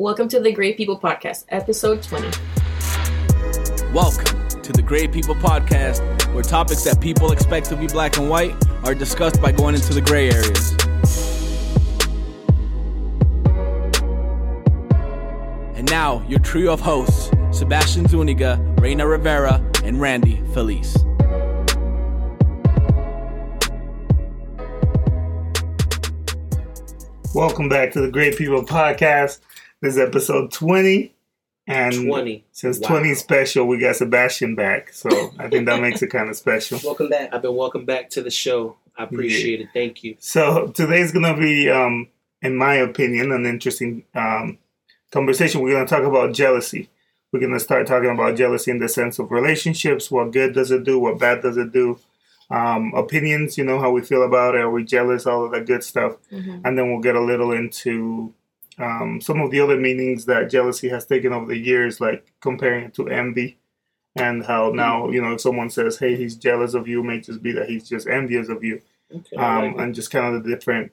Welcome to the Great People Podcast, episode 20. Welcome to the Great People Podcast, where topics that people expect to be black and white are discussed by going into the gray areas. And now, your trio of hosts Sebastian Zuniga, Reina Rivera, and Randy Felice. Welcome back to the Great People Podcast. This is episode 20. And 20. since Wow. 20 is special, we got Sebastian back. So I think that makes it kind of special. Welcome back. I've been welcome back to the show. I appreciate it. Thank you. So today's going to be, um, in my opinion, an interesting um, conversation. We're going to talk about jealousy. We're going to start talking about jealousy in the sense of relationships. What good does it do? What bad does it do? Um, opinions, you know, how we feel about it. Are we jealous? All of that good stuff. Mhm. and then we'll get a little into um, some of the other meanings that jealousy has taken over the years, like comparing it to envy, and how now you know if someone says, "Hey, he's jealous of you," it may just be that he's just envious of you, Okay, um, like and just kind of the different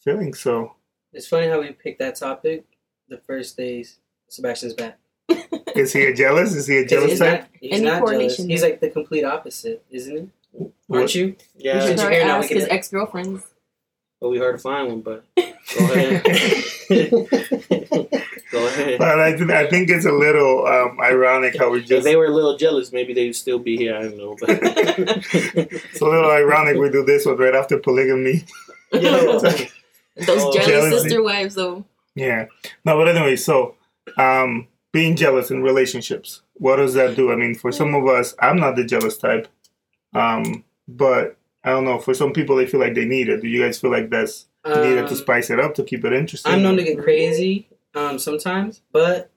feelings. So, It's funny how we picked that topic the first days Sebastian's back. is he a jealous? Is he a jealous he's type? not, he's Any not jealous. He's like the complete opposite, isn't he? What- Aren't you? We yeah, should Since start you're here now, we ask his ex girlfriends. But we hard to find one. But go ahead. go ahead. But I, th- I think it's a little um, ironic how we just. If just. they were a little jealous, maybe they'd still be here. I don't know. But It's a little ironic we do this one right after polygamy. Yo. Those Oh. jealous Jealousy. sister wives, though. Yeah. No, but anyway, so um, being jealous in relationships, what does that do? I mean, for some of us, I'm not the jealous type, um, but I don't know. For some people, they feel like they need it. Do you guys feel like that's needed to Um, spice it up to keep it interesting? I'm known to get crazy um, sometimes, but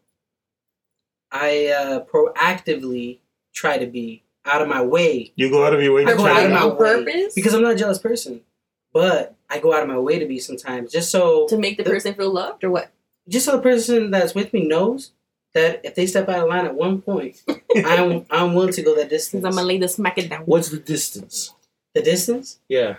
I uh, proactively try to be out of my way you go out of your way I to go try out of my way. purpose? because I'm not a jealous person. But I go out of my way to be sometimes, just so to make the person feel loved, or what? just so the person that's with me knows that if they step out of line at one point, I'm I'm willing to go that distance. I'm gonna lay the smack it down. what's the distance? The distance. Yeah.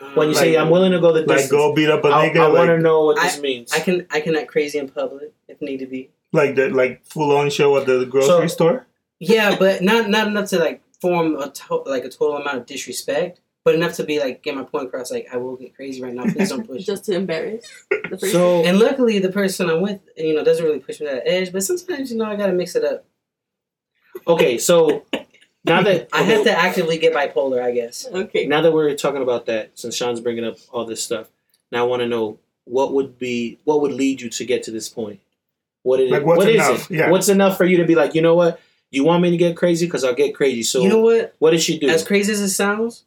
Um, When you Like- say I'm willing to go the distance, like go beat up a I, nigga, I want to know what this means. I can I can act crazy in public if need to be. like the like full on show at the grocery So- store. Yeah, but not not enough to like form a to- like a total amount of disrespect, but enough to be like get my point across. Like I will get crazy right now. Please don't push. Just to embarrass the person. so and luckily, the person I'm with, you know, doesn't really push me to that edge. But sometimes, you know, I gotta mix it up. okay, so now that I have to actively get bipolar, I guess. okay. now that we're talking about that, since Sean's bringing up all this stuff, now I want to know what would be what would lead you to get to this point. What is Like, what's what is enough? it? Yeah. What's enough for you to be like, you know what? You want me to get crazy because I'll get crazy. So you know what? what did she do? As crazy as it sounds,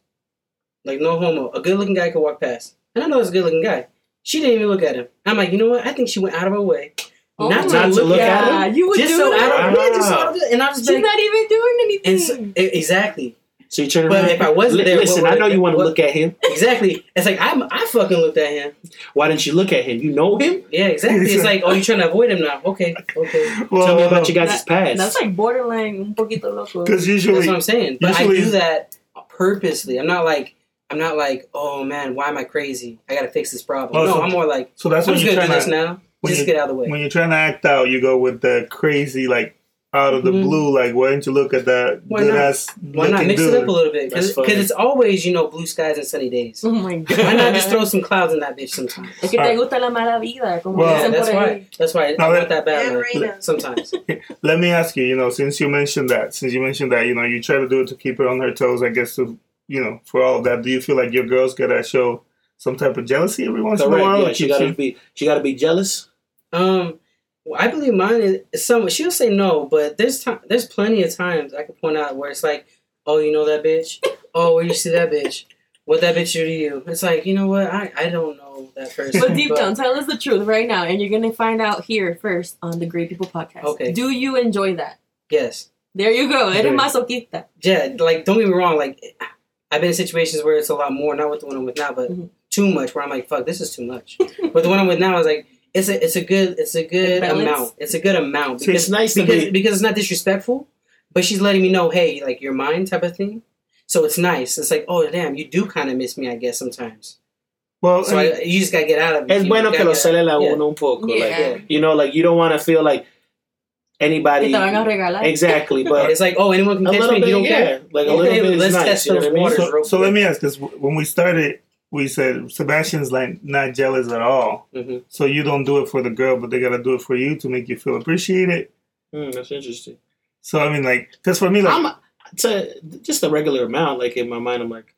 like no homo, a good looking guy could walk past, and I know it's a good looking guy. She didn't even look at him. I'm like, you know what? I think she went out of her way Oh not, my to, look look at at him. you would just do so I don't, yeah, just so I Wow. don't do it. And I was She's just like, not even doing anything. and so, exactly. so you turn But around. if I wasn't Li- there, listen, I know you want to look at him. Exactly. It's like I'm, I fucking looked at him. Why didn't you look at him? You know him. Yeah, exactly. It's like, oh, you're trying to avoid him now. Okay, okay. Well, Tell me about your That- guys' past. That's like borderline un poquito loco. because usually That's what I'm saying. But usually- I do that purposely. I'm not like, I'm not like, oh man, why am I crazy? I gotta fix this problem. Oh, no, so- I'm more like, so that's I'm when just you're gonna trying do to this now. When Just you- get out of the way. when you're trying to act out, you go with the crazy like out of the Mhm. blue. Like, why don't you look at that Why good not? ass Why not mix dude? it up a little bit? Because it's always, you know, blue skies and sunny days. Oh my god. Why not just throw some clouds in that bitch sometimes? Es que te gusta la mala vida, como Well- Yeah, that's por ahí. why. That's why Now I let- want that bad And sometimes. Let me ask you, you know, since you mentioned that, since you mentioned that, you know, you try to do it to keep her on her toes, I guess, to, you know, for all of that, do you feel like your girls gotta show some type of jealousy every once in a while? Yeah, she gotta you- be. She gotta be jealous. Um, well, I believe mine is, somewhat. She'll say no, but there's time. There's plenty of times I can point out where it's like, oh, you know that bitch. Oh, where you see that bitch? What that bitch do to you? It's like, you know what? I, I don't know that person. But deep down, tell us the truth right now, and you're gonna find out here first on the Great People Podcast. Okay. Do you enjoy that? yes, There you go. Eres masoquista. yeah. Like, don't get me wrong. Like, I've been in situations where it's a lot more. Not with the one I'm with now, but Mhm. too much. Where I'm like, fuck, this is too much. but the one I'm with now is like. It's a it's a good it's a good Like amount. It's a good amount See, it's nice to because be- because it's not disrespectful, but she's letting me know, hey, like you're mine type of thing. So it's nice. It's like, oh damn, you do kind of miss me, I guess sometimes. Well, So I, you just gotta get out of it. Es You bueno que lo get cele la Yeah. uno un poco. Yeah. Like, you know, like you don't want to feel like anybody. te van a regalar. Exactly, but It's like, oh, anyone can catch me. bit, You don't yeah, care. like a little bit is let's nice. test You know those what I mean? waters. so, real so let me ask this: when we started, we said Sebastian's like not jealous at all. Mhm. So you don't do it for the girl, but they gotta do it for you to make you feel appreciated. Hmm, that's interesting. So I mean, like, because for me, like, I'm to just a regular amount. Like in my mind, I'm like,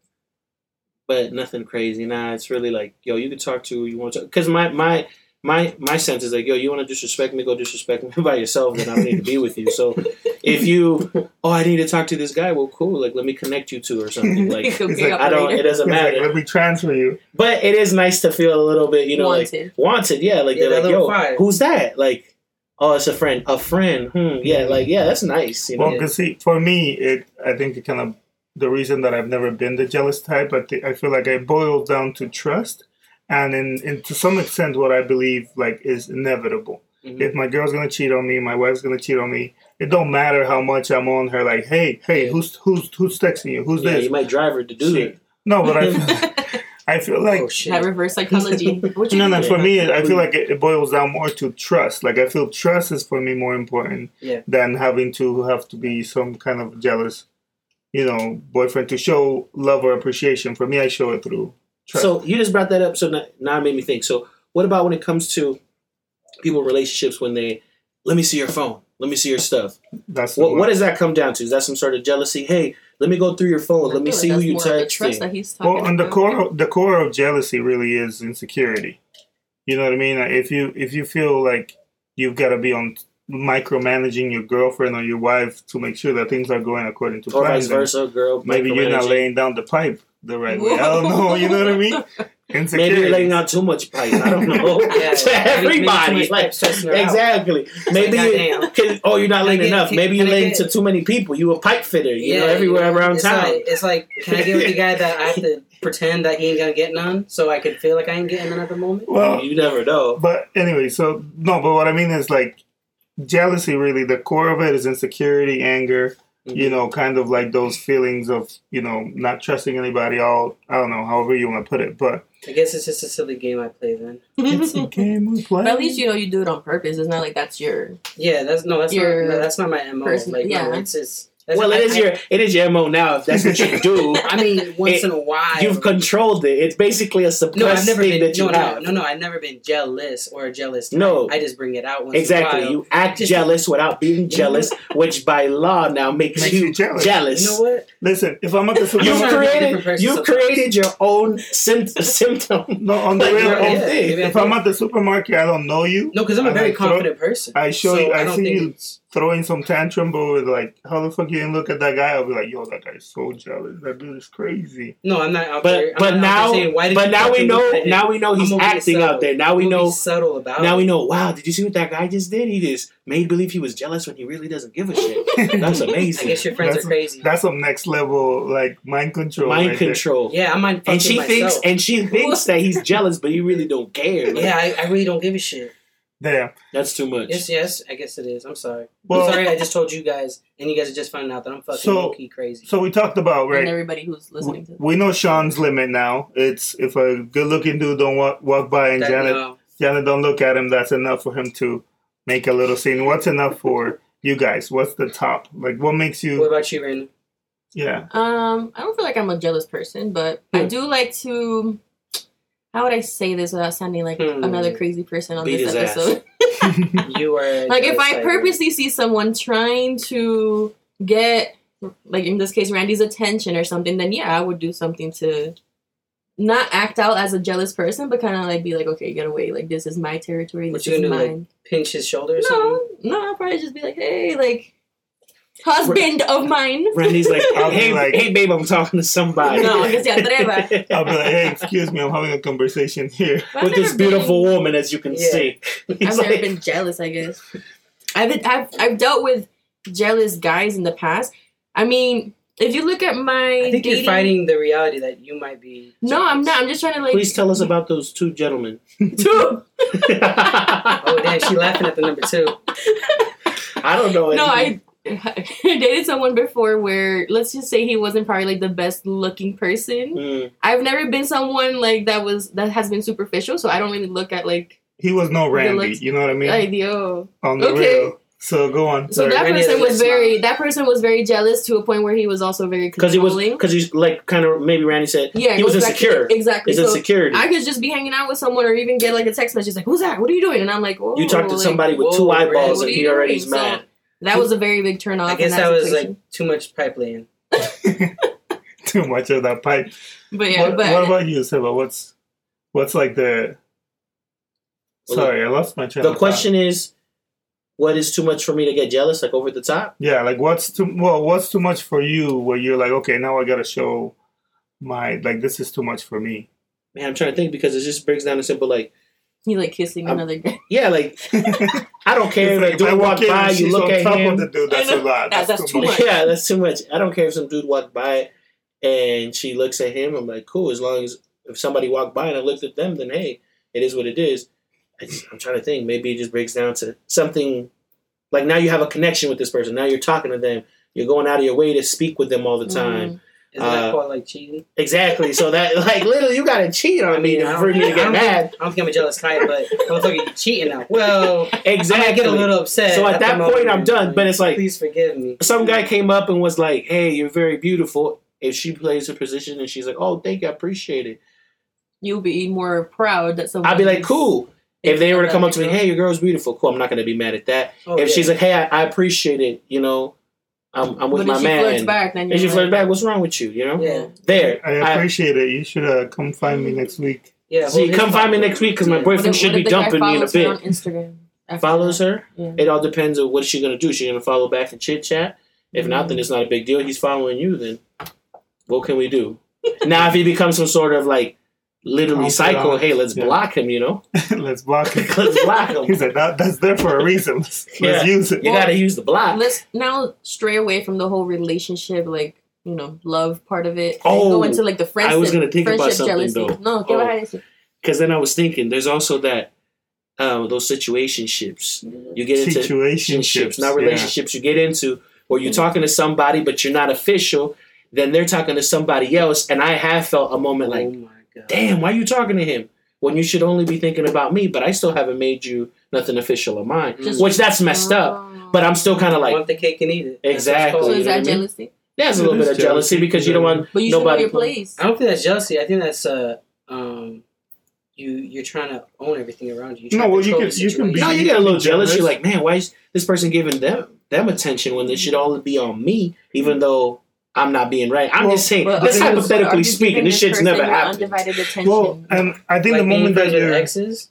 but nothing crazy. Nah, it's really like, yo, you can talk to who you want to. Because my my my my sense is like, yo, you want to disrespect me, go disrespect me by yourself. Then I don't need to be with you. So if you, oh, I need to talk to this guy. Well, cool. Like, let me connect you to or something. Like, Could It's be like, I don't. It doesn't it's like, matter. let me transfer you. But it is nice to feel a little bit, you know, Wanted. like wanted. Yeah, like Yeah, they're like, yo, little fire. who's that? Like, oh, it's a friend. A friend. Hmm. Yeah, like yeah, that's nice. You. Well, because see, for me, it I think it kind of the reason that I've never been the jealous type. I think I feel like I boils down to trust, and in, in to some extent, what I believe like is inevitable. Mhm. If my girl's gonna cheat on me, my wife's gonna cheat on me. It don't matter how much I'm on her. Like, hey, hey, Yeah. who's who's who's texting you? Who's yeah, this? you might drive her to do Shit. it. No, but I feel, I feel like oh shit. That reverse psychology. What you no, no. For me, I feel like it, it boils down more to trust. Like I feel trust is for me more important Yeah. than having to have to be some kind of jealous, you know, boyfriend to show love or appreciation. For me, I show it through trust. So you just brought that up. So now, now it made me think. So what about when it comes to people relationships when they let me see your phone, let me see your stuff. That's What, what does that come down to? Is that some sort of jealousy? Hey, let me go through your phone. I Let me see who you more of the trust texting. that he's talking Well, and the core, the core of jealousy really is insecurity. You know what I mean? If you if you feel like you've got to be on micromanaging your girlfriend or your wife to make sure that things are going according to Or plan, vice versa, girl. maybe you're not laying down the pipe the right way. I don't know. You know what I mean? Insecurity. Maybe you're laying out too much pipe. I don't know. Yeah, to maybe- maybe too everybody, like pipe stressing her out. exactly. Maybe you, can, oh, you're not Can laying get- enough. can- Maybe you're can laying get- to too many people. You a pipe fitter. You know, everywhere you around it's town. Like, it's like, can I get with the guy that I have to pretend that he ain't gonna get none, so I can feel like I ain't getting none at the moment? Well, you never know. But anyway, so no, but what I mean is like jealousy. Really, the core of it is insecurity, anger. Mm-hmm. You know, kind of like those feelings of you know not trusting anybody. All I don't know, however you want to put it, but I guess it's just a silly game I play then. it's a game we play. But at least you know you do it on purpose. It's not like that's your. Yeah, that's no, that's Your not no, that's not my mo. person- like, yeah. no, it's it's. That's, Well, it I- is I- your it is your mo now. If that's what you do, I mean, once It- in a while. you've controlled it. It's basically a No, suppressed I've never thing been. that you No, no, have. no, no. I've never been jealous or a jealous. Type. No. I just bring it out once Exactly. In a while. You act Just- jealous without being jealous, which by law now makes, Makes you, you jealous. jealous. You know what? Listen, if I'm at the You've I'm trying to be a supermarket, different created you've created your own sym- symptom. no, on the Like real, own if- thing. I if I'm at the supermarket, I don't know you. No, because I'm a very confident person. I show you, I don't see you it's- throwing some tantrum, but with like, how the fuck you didn't look at that guy? I'll be like, yo, that guy's so jealous. That dude is crazy. No, I'm not out But there. I'm but not out now there saying, Why did but now we know look at him?" now we know he's I'm gonna be acting out there. Now we I'm know subtle about. now it. we know. Wow, did you see what that guy just did? He just made believe he was jealous when he really doesn't give a shit. That's amazing. I guess your friends That's- are crazy. That's some next level like mind control. Mind right there. control. Yeah, I might. And she thinks and she thinks that he's jealous, but he really don't care. Like, Yeah, I, I really don't give a shit. Damn. that's too much. Yes, yes, I guess it is. I'm sorry. Well- I'm sorry. I just told you guys, and you guys are just finding out that I'm fucking So- low key crazy. So we talked about right? And everybody who's listening to. We know Sean's limit now. It's if a good-looking dude don't walk, walk by and That- Janet no. Janet don't look at him. That's enough for him to make a little scene. What's enough for you guys? What's the top? Like, what makes you... What about you, Reina? Yeah. Um, I don't feel like I'm a jealous person, but I Hmm. do like to. How would I say this without sounding like Hmm. another crazy person on Beat this his ass. episode? You are like if I purposely see someone trying to get, like in this case, Randy's attention or something, then yeah, I would do something to not act out as a jealous person, but kind of like be like, okay, get away. Like this is my territory. What This you is gonna do, like, mine. pinch his shoulder or something. no, no, I'll probably just be like, hey, like husband of mine. Randy's like, I'll be hey, like- hey, babe, I'm talking to somebody. No, que se atreva. I'll be like, hey, excuse me, I'm having a conversation here. But I've with this never beautiful been- woman, as you can Yeah. see. I've He's never like, been jealous. I guess I've been, I've I've dealt with jealous guys in the past. I mean, if you look at my I think dating, you're fighting the reality that you might be. No, I'm not. I'm just trying to like. Please tell us about those two gentlemen. Two. Oh damn, she laughing at the number two. I don't know. No, anything. I. dated someone before where let's just say he wasn't probably like the best looking person. Mm. I've never been someone like that was that has been superficial, so I don't really look at like He was no Randy. looks- You know what I mean? like the oh. On the okay. real. So go on. So Sorry. that Randy person was very smile. that person was very jealous to a point where he was also very Because he was, controlling. because he's like kind of maybe Randy said yeah, he was goes to- insecure. exactly. His So insecurity. I could just be hanging out with someone or even get like a text message like, "Who's that? What are you doing?" And I'm like, you talk to like, somebody with two eyeballs and he you already's doing? So- mad. That was a very big turn off. I in guess that was like too much pipe laying. Too much of that pipe. but yeah, what, but what about you, Seba? What's what's like the? Sorry, I lost my train. The of thought. question is, what is too much for me to get jealous, like over the top? Yeah, like what's too well? What's too much for you? Where you're like, okay, now I gotta show my like this is too much for me. Man, I'm trying to think because it just breaks down to simple like, you like kissing I'm- another guy. yeah, like I don't care It's if like, a dude walk walk in by, you look at him. the dude. That's I a know. lot. That- That's, that's too too much. much. Yeah, that's too much. I don't care if some dude walked by and she looks at him. I'm like, cool. As long as if somebody walked by and I looked at them, then hey, it is what it is. I just, I'm trying to think. Maybe it just breaks down to something like now you have a connection with this person. Now you're talking to them. You're going out of your way to speak with them all the time. Mhm. Isn't that Uh, called like cheating? Exactly. So that like literally, you gotta cheat on me I for me to I get don't mad. Think, I don't think I'm a jealous type, but motherfucker, you cheating now. Well, Exactly. might get a little upset. So at that I'm point, I'm it. done. But it's like please forgive me. some guy came up and was like, "Hey, you're very beautiful." If she plays her position and she's like, "Oh, thank you, I appreciate it," You'll be more proud that someone. I'd be like, "Cool." If they were to come up to me, "Hey, your girl's beautiful," cool. I'm not gonna be mad at that. Oh, if yeah. she's like, "Hey, I, I appreciate it," you know, I'm, I'm with but my if she man. flirts back, then if she you're flirts back, what's wrong with you? You know, yeah, there. I I, appreciate it. You should uh, come find me next week. yeah. see, come find me next week because my boyfriend should be if the guy dumping me in a bit. on Instagram. Follows her. Yeah. It all depends on what she's gonna do. She's gonna follow back and chit chat. If not, then it's not a big deal. He's following you. Then what can we do? now, if he becomes some sort of like literally Confidant. psycho, hey, let's Yeah. block him. You know, Let's block it. let's block him. He said that, that's there for a reason. Let's, let's use it. You gotta use the block. Let's now stray away from the whole relationship, like you know, love part of it. and Oh, go into like the friendship. I was gonna think about friendship something, jealousy. though. No, go Oh. ahead. Because then I was thinking, there's also that um, those situationships. You get into Situationships, not yeah. relationships. You get into where you're talking to somebody, but you're not official. Then they're talking to somebody else, and I have felt a moment like, oh my god. Damn, why are you talking to him when you should only be thinking about me? But I still haven't made you nothing official of mine, Just- which that's messed up. Oh. But I'm still kind of I like, want the cake and eat it. That's what it's Exactly. called. So is know that what I mean? jealousy? there's a It little bit of jealousy jealousy, because you don't want But you should know nobody. your place. I don't think that's jealousy. I think that's uh um you you're trying to own everything around you. You're No, well, you can- you can be- No, situation. you get a little Jealous. jealous. You're like, man, why is this person giving them them attention when they should all be on me, even though I'm not being right? I'm Well, just saying, But this hypothetically are you speaking, giving this shit's never happened. Undivided attention. Well, and I think like the moment that friends you're exes.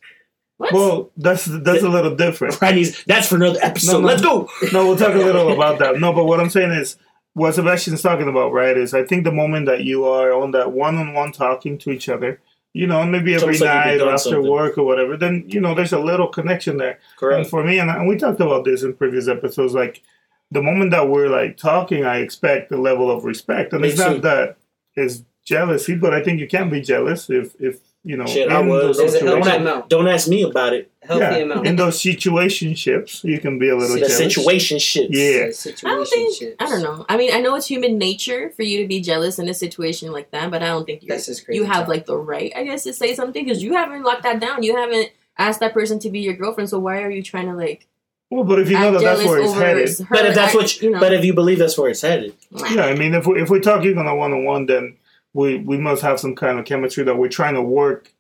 what? well, that's that's a little different. Right? That's for another episode. No, no. Let's go. No, we'll talk a little about that. No, but what I'm saying is what Sebastian's talking about, right? Is I think the moment that you are on that one-on-one talking to each other, you know, maybe every almost like night or after something. work or whatever, then you know there's a little connection there. And Correct. for me, and, and we talked about this in previous episodes, like the moment that we're like talking, I expect a level of respect, and Me it's too. not that it's jealousy, but I think you can be jealous if if you know Shit, I was. those There's Don't, healthy amount. don't ask me about it. Healthy Yeah, amount. in those situationships, you can be a little The The jealous. situation shit. Yeah. I don't think. I don't know. I mean, I know it's human nature for you to be jealous in a situation like that, but I don't think you That's just crazy. you have talk. like the right, I guess, to say something because you haven't locked that down. You haven't asked that person to be your girlfriend. So why are you trying to like? Well, but if you know that that's where it's headed, her But if that's act- what, you, you know, but if you believe that's where it's headed, yeah, I mean, if we if we're talking on a one on one, then we we must have some kind of chemistry that we're trying to work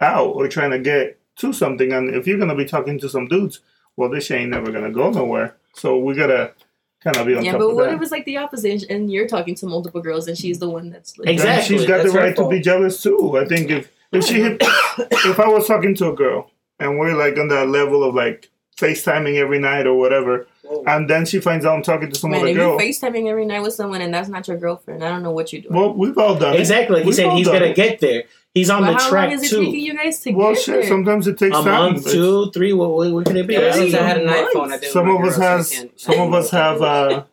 out or trying to get to something. And if you're gonna be talking to some dudes, well, this ain't never gonna go nowhere. So we gotta kind of be on yeah, top but of what that. if it's like the opposite and you're talking to multiple girls and she's the one that's like, Exactly. she's got That's the her right to be jealous too. I think if if she hit, if I was talking to a girl and we're like on that level of like FaceTiming every night or whatever, Whoa. and then she finds out I'm talking to some Man, other if girl. you're FaceTiming every night with someone and that's not your girlfriend, I don't know what you're doing. well, we've all done it. exactly. Like he We've said, he's gonna it. get there. He's on but the how track long is it too. taking you guys to Well, get shit. there? Sometimes it takes a time. month, two, three. What, what, what could it be? Yeah, I since. I had an Months. iPhone, I did Some of us girls, so has some of us have uh,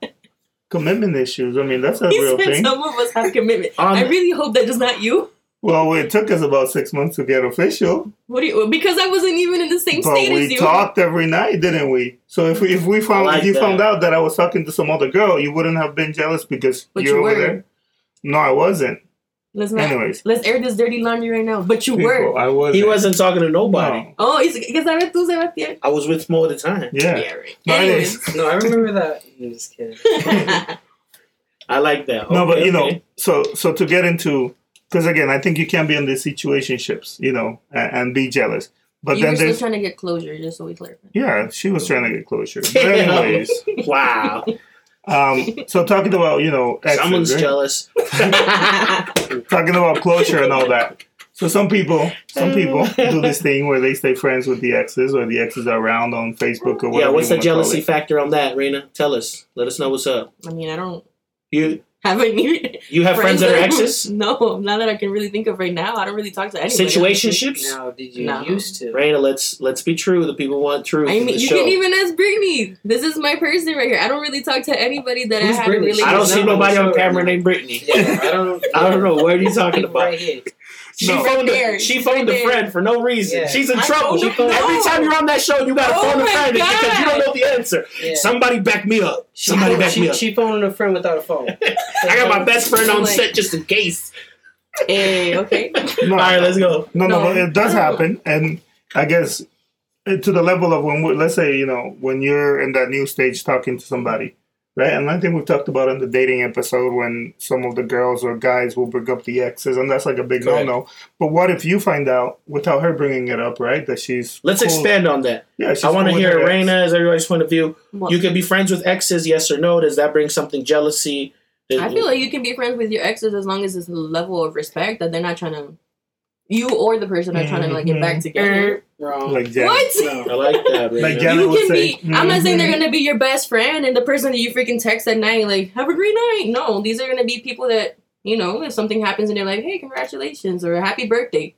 commitment issues. I mean, that's a He real said thing. some of us have commitment. Um, I really hope that is not you. Well, it took us about six months to get official, What do you? Because I wasn't even in the same but state as we you. talked every night, didn't we? So if we if we found like if you that. found out that I was talking to some other girl, you wouldn't have been jealous because But you're you over were. there. No, I wasn't. Let's not. Anyways, Let's air this dirty laundry right now. But you people, were. I wasn't. He wasn't talking to nobody. No. Oh, it's because I tú Sebastián. I was with him all the time. Yeah. Yeah, right. No, Anyways. No, I remember that. I'm just kidding. I like that. No, but Okay, you know, so so to get into because again, I think you can be in these situationships, you know, and, and be jealous. But you then were still there's trying to get closure, just so we clarify. yeah, she was trying to get closure. But anyways, wow, um, so talking about you know, exes, someone's right? jealous. talking about closure and all that. So some people, some people do this thing where they stay friends with the exes, or the exes are around on Facebook or whatever. yeah, what's you the wanna jealousy factor on that, Reina? Tell us. Let us know what's up. I mean, I don't You have any you have friends, that are exes? No, not that I can really think of right now. I don't really talk to anybody. Situationships? Now, did you No. used to? Reina, let's let's be true. The people want truth. I mean, you show. can even ask Brittany. This is my person right here. I don't really talk to anybody that Who's I had Brittany? really. I don't see No, nobody on camera right named Brittany. Yeah, I don't. I don't know. What are you talking about? Right here. She No. phoned Right a, there. she phoned Right a friend for no reason. Yeah. She's in I trouble. phoned Every no. time you're on that show, you gotta Oh phone a my friend because you don't know the answer. Yeah. Somebody back me up. She, Somebody back she, me up. she phoned a friend without a phone. I got my best friend on set just in case. Hey, okay. No, All right, let's go. No, no, No. but it does happen, and I guess to the level of when we let's say you know when you're in that new stage talking to somebody, right? And I think we've talked about in the dating episode when some of the girls or guys will bring up the exes, and that's like a big no-no. But what if you find out without her bringing it up, right? That she's Let's cool- expand on that. Yeah, she's I want to cool hear her ex. Reina as everybody's point of view. Well, You can be friends with exes, yes or no. Does that bring something jealousy? I feel like you can be friends with your exes as long as it's a level of respect that they're not trying to. You or the person are trying to like get back Mhm. together. Wrong. like Jan- What? No. I like that. Reina. Like Jan- you would can say, be. Mm-hmm. I'm not saying they're gonna be your best friend and the person that you freaking text at night, like "Have a great night." No, these are gonna be people that you know. If something happens and they're like, "Hey, congratulations" or "Happy birthday,"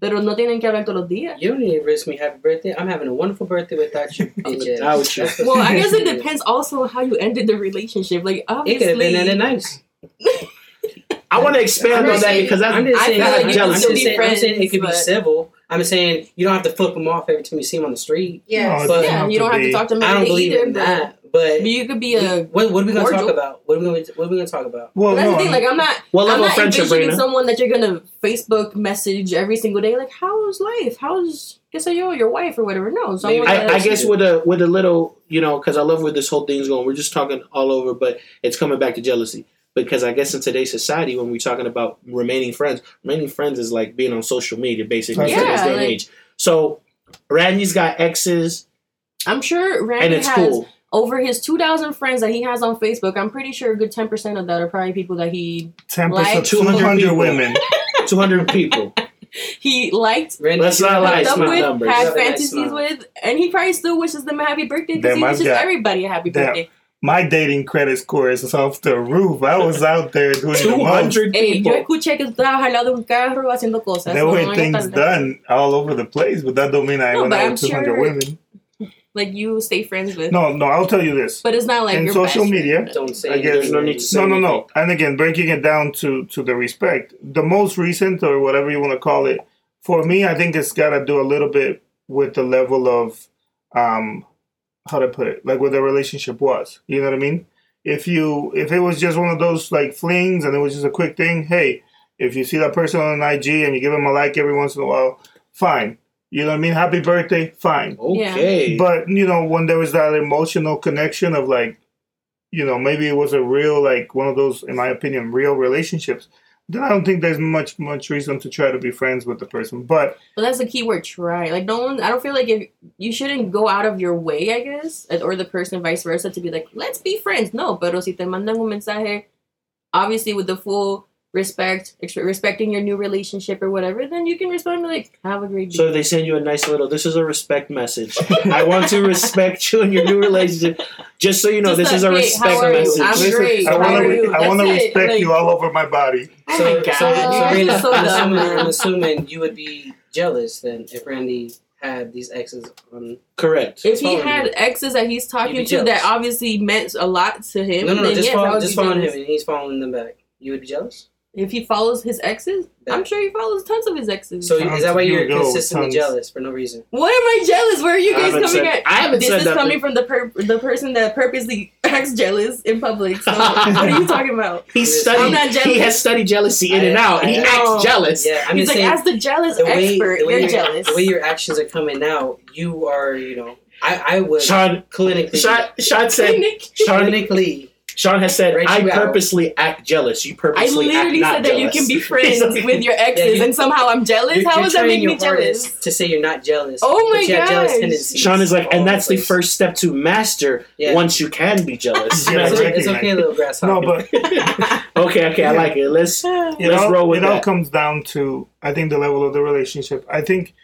pero no tienen que hablar todos los días. You don't need to wish me happy birthday. I'm having a wonderful birthday without you, I'm bitch. you. Well, I guess it depends also on how you ended the relationship. Like obviously, It could have obviously, been ended nice. I want to expand I'm on just that saying- because that's I'm just I saying, feel like I'm you just can still be saying- I'm saying it friends, could be civil. I'm saying you don't have to flip them off every time you see them on the street. yeah, No, But- yeah, you don't have to talk to them I don't believe either. in that. But But you could be a. what, what are we gonna talk about? What are we gonna What are we gonna talk about? Well, But that's no, the thing. Like I'm not. what I'm not friendship, envisioning Reina? someone that you're gonna Facebook message every single day. Like, how's life? How's guess yo your wife or whatever? No, someone Maybe- that I, I guess with a with a little, you know, because I love where this whole thing's going. We're just talking all over, but it's coming back to jealousy. Because I guess in today's society, when we're talking about remaining friends, remaining friends is like being on social media, basically. Yeah, today's day and like- age. So Randy's got exes, I'm sure Randy and it's has cool. over his 2,000 friends that he has on Facebook. I'm pretty sure a good 10 percent of that are probably people that he ten like percent, two 200 hundred people. women. Two hundred people. he liked. Randy, Let's not lie, a up with, numbers. Had have nice fantasies with, and he probably still wishes them a happy birthday because he wishes got- everybody a happy that- birthday. My dating credit score is off the roof. I was out there doing the Two most. hundred Hey, yo people. escuché que tú estabas al lado de un carro haciendo cosas. There were no things tarde. done all over the place, but that don't mean I No, went out I'm with 200 sure- women. Like you stay friends with. No, no, I'll tell you this. But it's not like In your social best media, friend. Don't say I guess- There's no need to say No, no, no. And again, breaking it down to to the respect. The most recent, or whatever you want to call it, for me, I think it's got to do a little bit with the level of, um, how to put it, like what the relationship was. You know what I mean? If you if it was just one of those like flings and it was just a quick thing, hey, if you see that person on IG and you give them a like every once in a while, fine. You know what I mean? Happy birthday, fine. Okay. But you know, when there was that emotional connection of like, you know, maybe it was a real like one of those, in my opinion, real relationships. Then I don't think there's much much reason to try to be friends with the person. But But that's the key word, try. Like, no one, I don't feel like if you shouldn't go out of your way, I guess, or the person vice versa, to be like, let's be friends. No, pero si te mandan un mensaje, obviously with the full respect, respecting your new relationship or whatever, then you can respond and be like, have a great day. So they send you a nice little. This is a respect message. I want to respect you and your new relationship. Just so you know, Just this is a hey, respect how are you? message. I'm listen, great. I want to? I want to respect Like- you all over my body. oh so, my god. so, so so I'm, assuming, I'm assuming you would be jealous then if Randy had these exes on. Correct. If he had you. exes that he's talking to that obviously meant a lot to him, No, no, no. then Just yes, follow, just following him and he's following them back. You would be jealous. If he follows his exes, I'm sure he follows tons of his exes. So is that why you're go, consistently tons. jealous for no reason? What am I jealous? Where are you guys coming said- at? I haven't this said is nothing. coming from the per- the person that purposely acts jealous in public. So what are you talking about? He I'm studied. not He has studied jealousy in and I- out, and he I- acts jealous. Yeah, I'm He's just like, saying as the jealous the way, expert, the way you're jealous. The way your actions are coming out, you are, you know, I, I would Sean, clinically, Sean, Sean said. Nick, Sean, clinically, Sean has said, Write "I you out. purposely act jealous. You purposely act like I purposely literally said not that you can be friends with your exes, Yeah, you- and somehow I'm jealous. you're, How does that make your me jealous? to say you're not jealous. Oh my but you have jealous Sean is like, and that's the first step to master. Yeah. Once you can be jealous. Yeah, It's, right. it's okay, little grasshopper. No, but okay, okay, I like it. Let's. it Let's all, roll with it all comes down to I think the level of the relationship. I think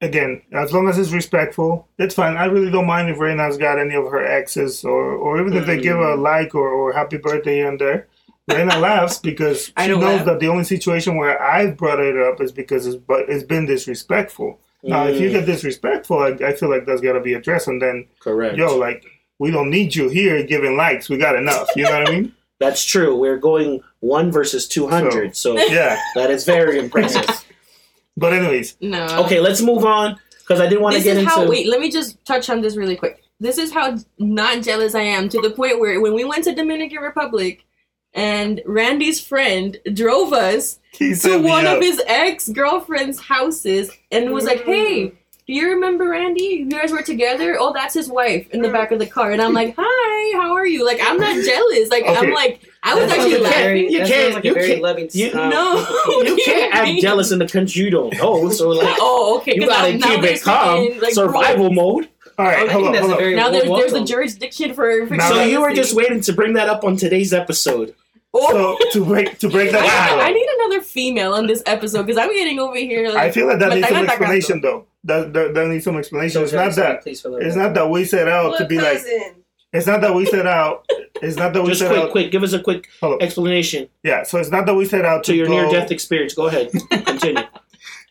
again, as long as it's respectful, it's fine. I really don't mind if Reina's got any of her exes or or even if they give Mm. a like or, or happy birthday here and there. Reina laughs because she knows laugh. that the only situation where I've brought it up is because it's but it's been disrespectful. Now, if you Mm, get disrespectful, I, I feel like that's got to be addressed. And then, correct. yo, like, we don't need you here giving likes. We got enough. You know what I mean? That's true. We're going one versus two hundred, so, Yeah. that is very impressive. But anyways, no. okay, let's move on because I didn't want to This get is into. how. Wait, let me just touch on this really quick. This is how not jealous I am to the point where when we went to Dominican Republic, and Randy's friend drove us he to one up. of his ex girlfriend's houses and was like, "Hey, do you remember Randy? You guys were together. Oh, that's his wife in the back of the car." And I'm like, "Hi, how are you?" Like, I'm not jealous. Like, Okay. I'm like, I was That actually like laughing. very, You that can't- like you can't- loving. you- um, No. you can't act mean? jealous in the country you don't know. So like, Oh, okay. You gotta now- now keep it calm. saying, like, survival mode. All right, I hold think on, that's hold a on. very Now there's there's a jurisdiction for. for So you were just waiting to bring that up on today's episode. Oh. So to break to break that I, down, I need another female on this episode because I'm getting over here. Like, I feel like that But needs I some explanation though. That, that that needs some explanation. It's not that. Please, for a It's bit. not that we set out to be like. It's not that we set out. It's not that we Just set quick, out. quick, give us a quick Hold explanation Yeah. So it's not that we set out to to your go. near-death experience. Go ahead, continue.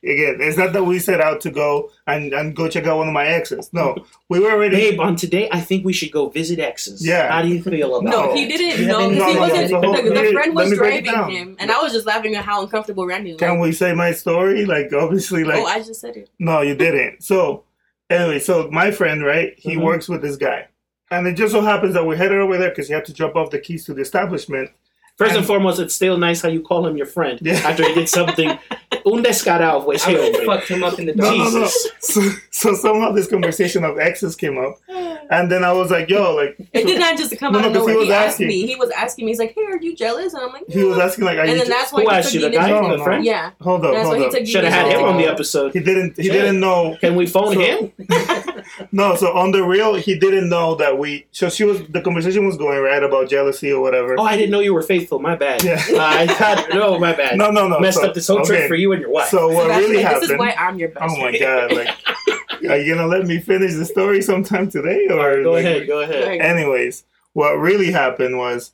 Again, it's not that we set out to go and, and go check out one of my exes. No, we were already. Babe, on today, I think we should go visit exes. Yeah. How do you feel about no, it? he didn't. You No, because he no, no, wasn't. no, the, let the friend was me break it driving him, and I was just laughing at how uncomfortable Randy was. Can we say my story? Like obviously, like oh, I just said it. No, you didn't. So, anyway, so my friend, right? He Mhm. works with this guy, and it just so happens that we're headed over there because he had to drop off the keys to the establishment. First and And- foremost, it's still nice how you call him your friend Yeah. after he did something un descarado. Pues, I hey, would hombre. fuck him up in the No, no, no. Jesus. So, so somehow this conversation of exes came up, and then I was like, "Yo, like." It did not just come No, out no, of 'cause he was He, asked asking. me. He was asking me. He's like, "Hey, are you jealous?" And I'm like, He was asking like, "Are And then that's why Who he asked you, the the guy, initiative. No, the friend? Yeah, hold up, hold up. Should have had him on the episode. He didn't. He didn't know. Can we phone him? No, so on the real, he didn't know that we. So she was. The conversation was going right about jealousy or whatever. Oh, I didn't know you were faithful. My bad. Yeah. Uh, I thought, no, my bad. No, no, no. Messed so- up this whole okay. trip for you and your wife. So what Sebastian, really happened? This is why I'm your best. Oh my god! Like, are you gonna let me finish the story sometime today, or go like, ahead, go ahead. Anyways, what really happened was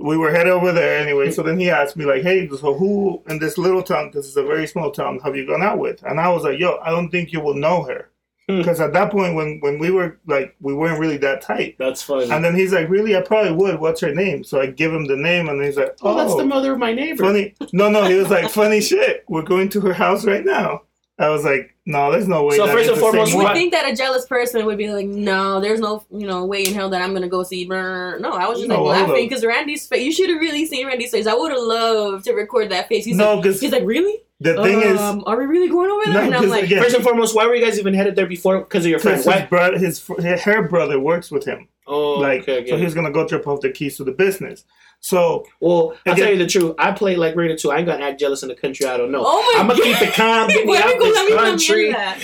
we were headed over there anyway. So then he asked me like, "Hey, so who in this little town? Because it's a very small town. Have you gone out with?" And I was like, "Yo, I don't think you will know her." Hmm. Because at that point, when when we were like, we weren't really that tight. That's funny. And then he's like, "Really? I probably would. What's her name?" So I give him the name, and he's like, oh, "Oh, that's the mother of my neighbor. funny." No, no, he was like, "Funny shit. We're going to her house right now." I was like, "No, there's no way." So that first and foremost, You would think that a jealous person would be like, no, there's no, you know, way in hell that I'm gonna go see. Brr. No, I was just No, like laughing because Randy's face. You should have really seen Randy's face. I would have loved to record that face. He's No, like, because he's like, really? the thing is, um, are we really going over there? No, and I'm 'cause like, again- First and foremost, why were you guys even headed there before? Because of your friend. because his, Why? bro- his fr- her brother works with him. Oh, like okay, okay. so he's gonna go drop off the keys to the business so well, I'll Again- tell you the truth. I play like Raider too. I ain't gonna act jealous in the country. I don't know. oh my I'm gonna keep it calm. Get me Why out we let me this come country. in that?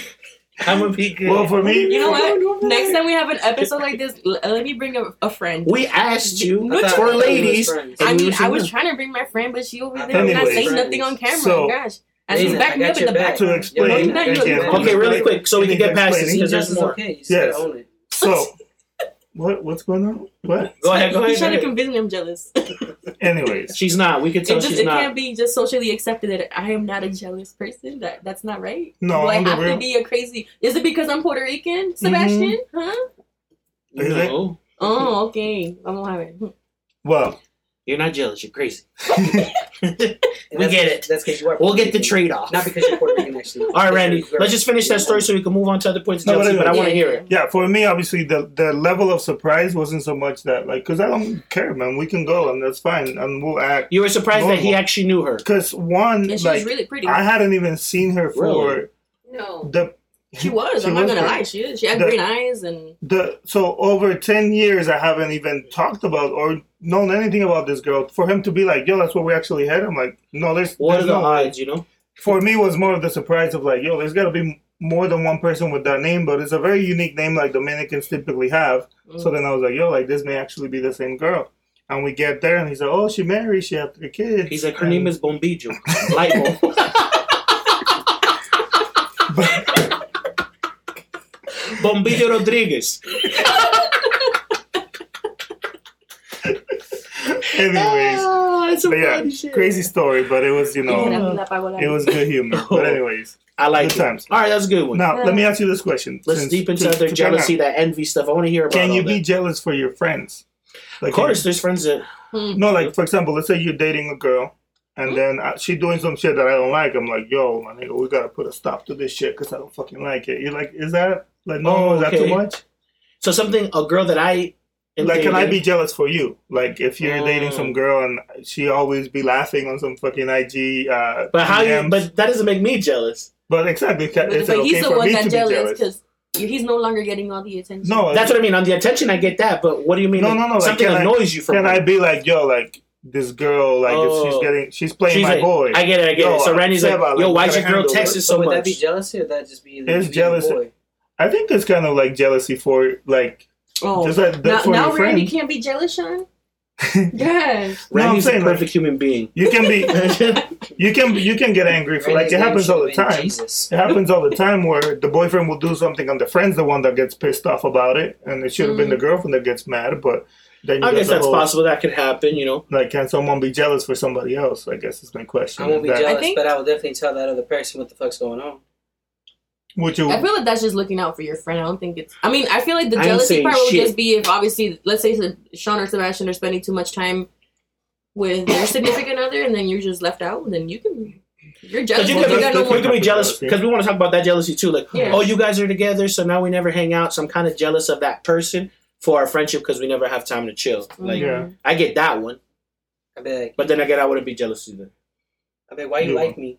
I'm gonna be good. well for me You know what? Next time we have an episode like this, l- let me bring a, a friend. we asked you I thought for were ladies. I mean, I was trying to bring my friend, but she over there Anyways. not saying nothing on camera. So- Gosh, and she's Listen, backing I me up in the back. back. to explain Yeah, no, you- again, Okay, really quick, so we can get past this because there's Just more. okay. Yes. gotta own it. so what what's going on what Go ahead, go He's ahead. Go trying to convince me I'm jealous. anyways She's not. We can It tell just she's it not. can't be just socially accepted that I am not a jealous person. That that's not right. No, Do I on the have real- to be a crazy? Is it because I'm Puerto Rican, mm-hmm. Sebastian? Huh? Is it? No. Oh, okay. I'm gonna have it. well You're not jealous. You're crazy. We get it. That's because you are. We'll get the trade off. Not because you're Puerto Rican, actually. All right, Randy. Let's just finish that story so we can move on to other points of No, but jealousy. But I uh, want to hear it. Yeah, for me, obviously, the the level of surprise wasn't so much that like because I don't care, man. We can go and that's fine, and we'll act. You were surprised that he actually knew her. Because one, And she was really pretty. I hadn't even seen her for Really? no, the. she was. she I'm not gonna pretty. lie. She is. She had The- green eyes and the so over 10 years i haven't even talked about or known anything about this girl for him to be like yo that's what we actually had i'm like no there's, What are there's the no odds, you know? for me it was more of the surprise of like yo there's got to be more than one person with that name but it's a very unique name like dominicans typically have mm. so then i was like yo like this may actually be the same girl and we get there and he's like oh she married she had three kids He's like, her name is Bombillo. Light bulb. Bombillo Rodriguez. anyways ah, it's a but yeah shit. crazy story but it was you know it was good humor but anyways I like good it. times All right, that's a good one. now let me ask you this question Let's since- deep into to- other to jealousy, that envy stuff. I want to hear about Can you all be that. jealous for your friends? Like, Of course, there's friends that No, like for example, let's say you're dating a girl, and hmm? then uh, she doing some shit that I don't like. I'm like, yo, my nigga, we gotta put a stop to this shit because I don't fucking like it. You're like, is that like no? Oh, Is that too much? so something a girl that I am Like, can I be jealous for you? Like, if you're dating Oh. some girl and she always be laughing on some fucking IG. Uh, But how you? But that doesn't make me jealous. but exactly, But, is but okay he's the for one me to that's jealous jealous? because he's no longer getting all the attention. No, That's what I mean. On the attention, I get that. But what do you mean? No, like, no, no, like, Something I- annoys you from can her. I be like, yo, like this girl, like if Oh. she's getting, she's playing She's my like, boy. I get it. I get Yo, it. So Randy's like, Seba, like, yo, we why's your girl handle texting this. so would much? that be jealousy or that just be It's you being a jealousy. I think it's kind of like jealousy for like Oh, just like now, for now Randy friend. can't be jealous, Sean. Yes. No, I'm Randy's a saying, like, perfect human being. You can be, you can, you can get angry for like it happens all the should have been time. Jesus. It happens all the time where the boyfriend will do something and the friend's the one that gets pissed off about it, and it should have been the mm. girlfriend that gets mad. But then you I guess the that's whole, possible. That could happen. You know. Like, can someone be jealous for somebody else? I guess is my question. I won't be That- jealous, think- but I will definitely tell that other person what the fuck's going on. Would you? I feel like that's just looking out for your friend. I don't think it's. I mean, I feel like the jealousy saying part would just be if obviously, let's say Sean or Sebastian are spending too much time with their significant other, and then you're just left out. Then you can. You're jealous. Because you because you be, no you more. be jealous because we want to talk about that jealousy too. Like, Yeah. oh, you guys are together, so now we never hang out. So I'm kind of jealous of that person for our friendship because we never have time to chill. Like, Yeah. I get that one, I'd like, but then again, I wouldn't be jealous either. I'd like, why you You like me?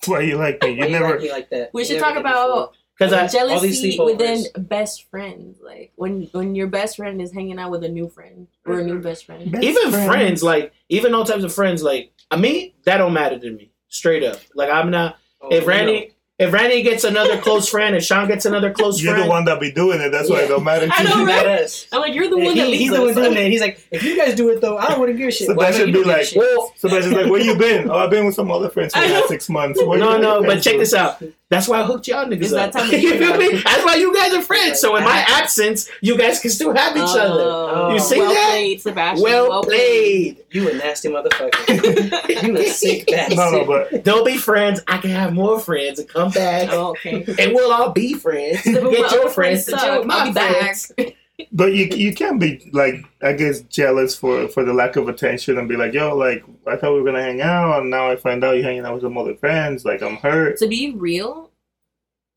Why you like me? Why You you never. like me like that? We You should talk about Because I, All these jealousy sleepovers. within best friends. Like when when your best friend is hanging out with a new friend or a new mm-hmm. best friend. Best even friends. like even all types of friends, like uh, I mean, that don't matter to me. Straight up, like I'm not. Oh, if no. Randy, if Randy gets another close friend, and Sean gets another close friend You're the one that be doing it. That's why it Yeah. don't matter. I to know, you. right? Not us. I'm like, you're the Yeah, one that he- leads he's the one doing it. He's like, if you guys do it though, I don't want to give a shit. Why Sebastian don't be like, shit? well, Sebastian's like, where you been? Oh, I've been with some other friends for I the last six months. Where no, no, but check this out. That's why I hooked y'all niggas It's up. that time you feel now. me? That's why you guys are friends. So in my absence, you guys can still have each other. Oh, You see well that? played, Sebastian. Well played. You a nasty motherfucker. you a sick bastard. No, no, but They'll be friends. I can have more friends and come back, Oh, okay. and we'll all be friends. But my Get your friends to suck. chill with my I'll be back. But you you can't be like I guess jealous for for the lack of attention and be like, yo, like I thought we were gonna hang out, and now I find out you're hanging out with some other friends. Like I'm hurt. to be real,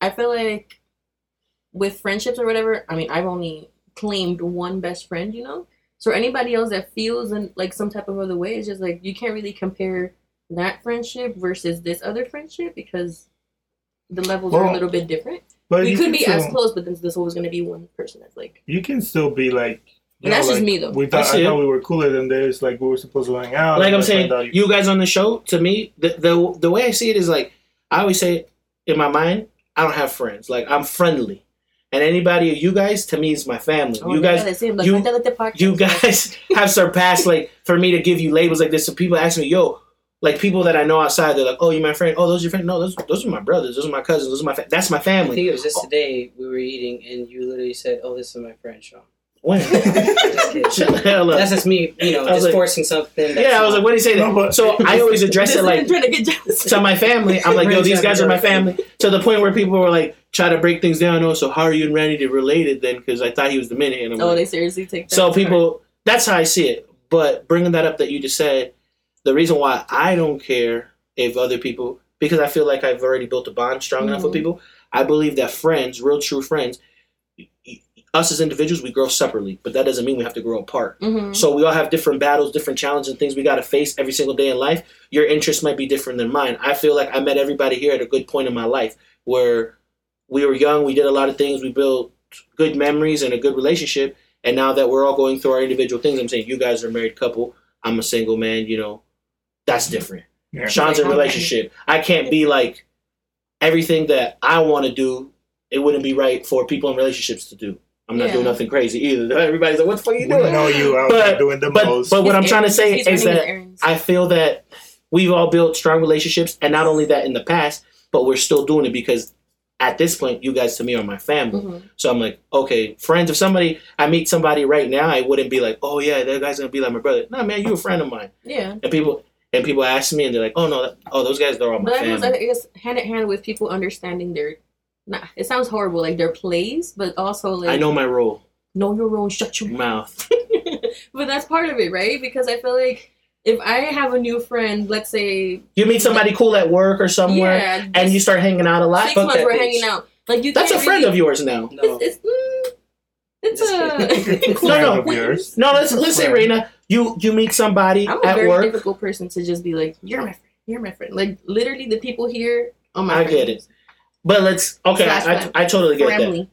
I feel like with friendships or whatever, I mean, I've only claimed one best friend, you know? So anybody else that feels in like some type of other way, it's just like you can't really compare that friendship versus this other friendship because the levels are a little bit different. But we you could be still, as close, but then there's always going to be one person that's like, You can still be like. you And that's know, just me, though. We thought I, see thought we were cooler than this. Like we were supposed to hang out. like I'm saying, find out you guys on the show, to me, the, the the way I see it is like I always say in my mind, I don't have friends. Like I'm friendly, and anybody of you guys to me is my family. oh, you guys, that's it. Like, you- "Vete a you guys have surpassed like for me to give you labels like this. So people ask me, yo. Like people that I know outside, they're like, "Oh, you my friend? Oh, those are your friends? No, those those are my brothers. Those are my cousins. Those are my fa- that's my I family." think it was just oh. today we were eating and you literally said, "Oh, this is my friend Sean." When? Just. Shut the hell up. That's just me, you know, I was just like- forcing something. That's yeah, I was like, "What do you say?" No, that? so I always address it like to get jealous. to my family. I'm like, yo, these guys are my family. To the point where people were like, try to break things down. Oh, so how are you and Randy related then? Because I thought he was the minute. And I'm Oh, like, they seriously take that. so to heart. people, that's how I see it. but bringing that up that you just said, the reason why I don't care if other people, because I feel like I've already built a bond strong enough with Mhm. people. I believe that friends, real true friends, us as individuals, we grow separately, but that doesn't mean we have to grow apart. Mhm. So we all have different battles, different challenges, and things we got to face every single day in life. Your interests might be different than mine. I feel like I met everybody here at a good point in my life where we were young, we did a lot of things, we built good memories and a good relationship. And now that we're all going through our individual things, I'm saying you guys are a married couple. I'm a single man. You know, that's different. Yeah. Sean's in a relationship. I can't be like everything that I want to do. It wouldn't be right for people in relationships to do. I'm not Yeah. doing nothing crazy either. Everybody's like, "What the fuck you We doing?" know you out But- there doing the but most. but what I'm trying to say he's is that. I feel that we've all built strong relationships, and not only that in the past, but we're still doing it because at this point, you guys to me are my family. Mhm. So I'm like, okay, friends. If somebody I meet somebody right now, I wouldn't be like, oh yeah, that guy's gonna be like my brother. No, man, you're a friend of mine. Yeah. And people and people ask me, and they're like, oh no, that, oh those guys, they're all my But that goes, I family. guess, hand in hand with people understanding their. Nah, it sounds horrible, like their plays, but also like I know my role. know your role, shut your Mouth. but that's part of it, right? Because I feel like if I have a new friend, let's say You meet somebody cool at work or somewhere, yeah, and you start hanging out a lot. six months we're bitch. hanging out, like you. That's a friend really, of yours now. No. It's, it's, mm, it's Just a. kidding. Friend no. of yours. No, let's let's say Friend. Reina, you you meet somebody at work. I'm a at very work. difficult person to just be like, you're my friend, you're my friend. Like literally, the people here are my. God. I get it, But let's okay, Slash I. I, I totally get that.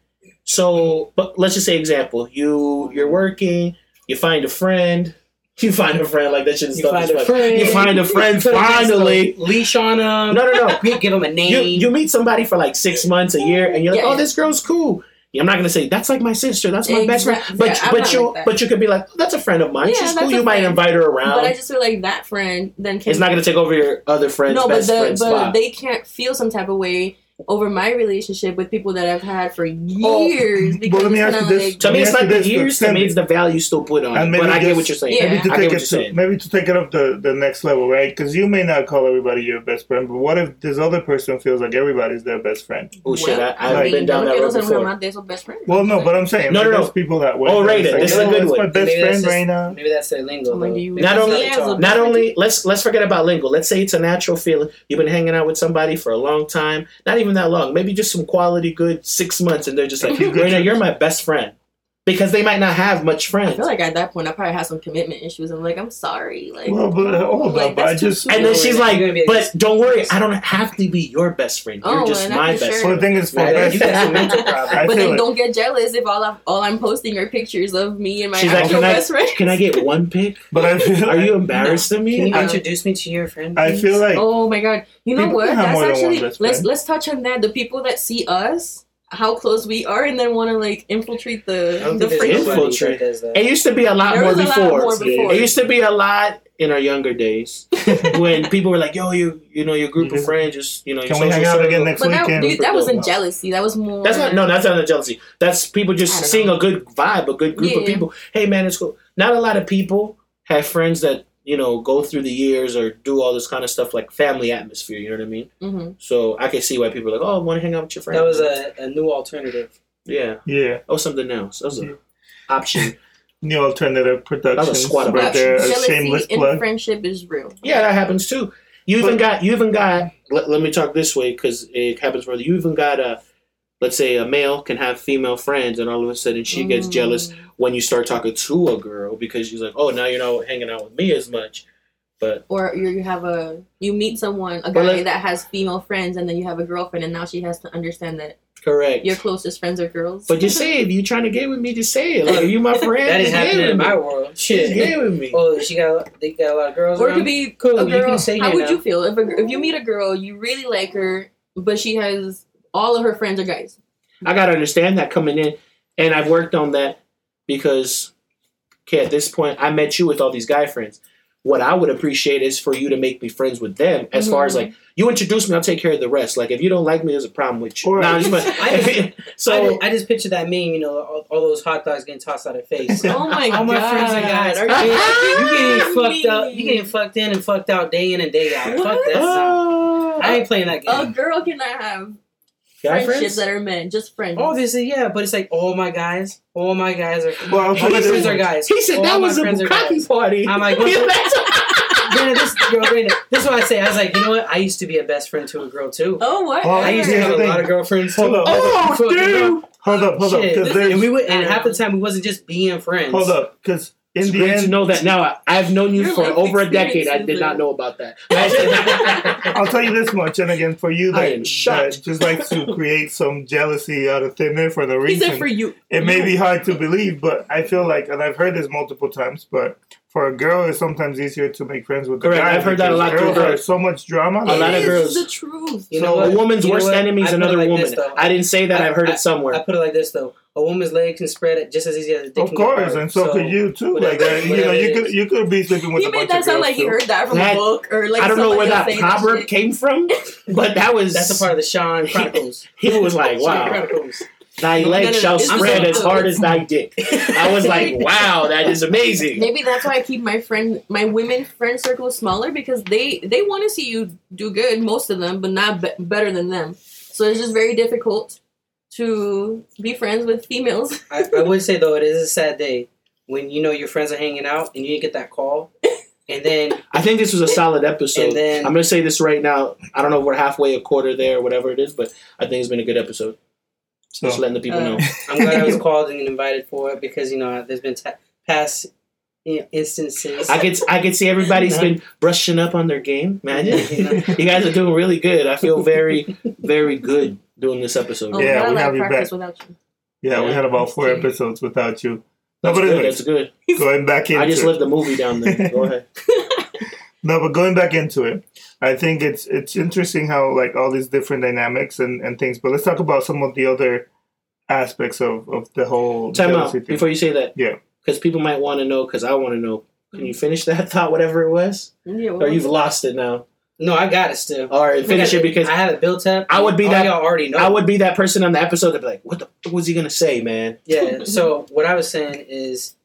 So, but let's just say example, you you're working, you find a friend, you find a friend like that shouldn't You find a friend. You find a friend Put a nice finally. leash on them. No, no, no. We give them a name. You you meet somebody for like six months, a year, and you're like, Yeah, oh, yeah. this girl's cool. I'm not gonna say that's like my sister, that's my best friend, but yeah, but you like but you could be like, that's a friend of mine. Yeah, She's cool. You might friend. invite her around. But I just feel like that friend then can. it's not gonna take over your other friend's no, but the friend but spot. they can't feel some type of way over my relationship with people that I've had for oh, years. But because let me it's ask you this. like, to me, it's not the years. To me, it's the value still put on And it. But I get what you're saying. Yeah. Maybe to I take it to, maybe to take it up the, the next level, right? Because you may not call everybody your best friend, but what if this other person feels like everybody's their best friend? Oh shit, well, I, I've Like- been down that road quiero ser una before. más de esos best friends. Well, no, but I'm saying No, like, no, no. there's people that way. Oh, that Reina, it's like, this is a oh, good one. my best friend, that's just- Reina. Maybe that's their lingo. Oh my, though. do you- Maybe Not only- how they Yeah, talk. so- Not only let's let's forget about lingo. Let's say it's a natural feeling. You've been hanging out with somebody for a long time, not even that long, maybe just some quality good six months, and they're just like, Few good Reina, trips. you're my best friend. Because they might not have much friends. I feel like at that point I probably had some commitment issues. I'm like, I'm sorry. Like, Well, but hold like, up, I just- And then she's You're like, gonna but don't worry, I don't have to be your best friend. You're Oh, just and my that's best sure. Well, friend. the thing is, for Right, best you got mental problems. I but then it. don't get jealous if all I'm all I'm posting are pictures of me and my She's like, actual can I, best friend. can I get one pic? But I feel Are you embarrassed of me? Can me? you introduce me to your friend? I feel like Oh my god! You know what? That's more than one actually let's let's touch on that. The people that see us, how close we are, and then want to like infiltrate the the think there's friendship. nobody Infiltrate. that does that. It used to be a lot more was a lot before. more before. It used to be a lot in our younger days when people were like, "Yo, you, you know, your group of Mhm. friends, just you know, your Can we hang out again next But that, dude, that wasn't No. jealousy. That was more. That's not no, that's not a jealousy. That's people just seeing know. a good vibe, a good group of Yeah. people. Hey, man, it's cool. Not a lot of people have friends that you know go through the years or do all this kind of stuff like family atmosphere. You know what I mean? hmm So I can see why people are like, "Oh, I want to hang out with your friends." That was a, a new alternative. yeah. Yeah, Oh, something else. That was Yeah. an option. new alternative productions squad of right there. A Jealousy shameless in plug. friendship is real. Yeah, that happens too. You even But- got you even got. Let, let me talk this way because it happens further. You even got a. Let's say a male can have female friends, and all of a sudden she gets Mm. jealous when you start talking to a girl because she's like, "Oh, now you're not hanging out with me as much." But Or you you have a you meet someone a guy let- that has female friends, and then you have a girlfriend, and now she has to understand that correct. your closest friends are girls. but just say it. If you trying to get with me, just say it. Like, are you my friend? That is happening in my world. she's Shit. get with me. Oh, she got they got a lot of girls. Or it could be Cool, a you girl. can say How would now. you feel if a, if you meet a girl you really like her, but she has all of her friends are guys? I gotta understand that coming in, and I've worked on that because, okay, at this point, I met you with all these guy friends. What I would appreciate is for you to make me friends with them. As far as like you introduce me, I'll take care of the rest. Like if you don't like me, there's a problem with you. Or- Nah, I'm just so I, just, I just picture that meme, you know, all, all those hot dogs getting tossed out of face. Oh my God. all my friends are guys. Are you, you getting fucked up? You getting fucked in and fucked out day in and day out. Fuck What? that. sound. Ah. I ain't playing that game. A game. girl cannot have Guy friendships friends? that are men, just friends. Obviously, yeah, but it's like all my guys, all my guys are. Well, I'll all tell my friends are guys. He said All that was a friends are cocky party. I'm like, He what left- Brandon, this, yo, Brandon, this is what I say. I was like, you know what? I used to be a best friend to a girl too. oh what? Well, I used to have a thing. lot of girlfriends too. Hold up, hold up, oh, dude. hold up, hold up. Shit. 'cause This there's- and we would, and half the time we wasn't just being friends. hold up, because in It's the great to know that now. I- I've known you for over a decade. I did not know about that. I'll tell you this much, and again, for you I that, am shocked. that just like to create some jealousy out of thin air for the He reason, said for you. it may be hard to believe, but I feel like, and I've heard this multiple times, but for a girl, it's sometimes easier to make friends with the Correct, guy. I've heard that a lot through Girls are girls. so much drama. A lot of girls- is the truth. You so know what? a woman's You worst enemy is I put it another like woman. this. I didn't say that. I- I've heard I- it somewhere. I put it like this though: a woman's leg can spread it just as easy as a dick. Of can get course, and so, could you too. Like, uh, you know, you could is. you could be sleeping with He a made bunch that of sound girls like he too. heard that from That- a book or like I don't know where that proverb shit. came from, but that was That's a part of the Sean Chronicles. He was like, "Wow, thy No, leg no, no, shall spread as hard as thy dick." I was like, "Wow, that is amazing." Maybe that's why I keep my friend, my women friend circle smaller because they they want to see you do good, most of them, but not be- better than them. So it's just very difficult to be friends with females. I, I would say though, it is a sad day when you know your friends are hanging out and you didn't get that call, and then I think this was a solid episode. And then- I'm gonna say this right now. I don't know if we're halfway, a quarter there, or whatever it is, but I think it's been a good episode. So, Just letting the people Uh, know. I'm glad I was called and invited for it because you know there's been ta- past you know, instances. I could I could see everybody's been brushing up on their game. Man, you you guys are doing really good. I feel very very good doing this episode. Oh, Yeah, we like have you back. without you. yeah, we had about four episodes without you. No, That's but good. anyways, That's good. going back into I just left the movie down there. Go ahead. No, but going back into it, I think it's it's interesting how like all these different dynamics and, and things. But let's talk about some of the other aspects of, of the whole Time out thing. before you say that. Yeah. Because people might want to know. Because I want to know. Can you finish that thought, whatever it was, Yeah, or you've lost it now? No, I got it still. All right, finish it because I have it built up. I would be that- y'all already know. I would be that person on the episode that'd be like, "What the what was he gonna say, man?" Yeah. So what I was saying is,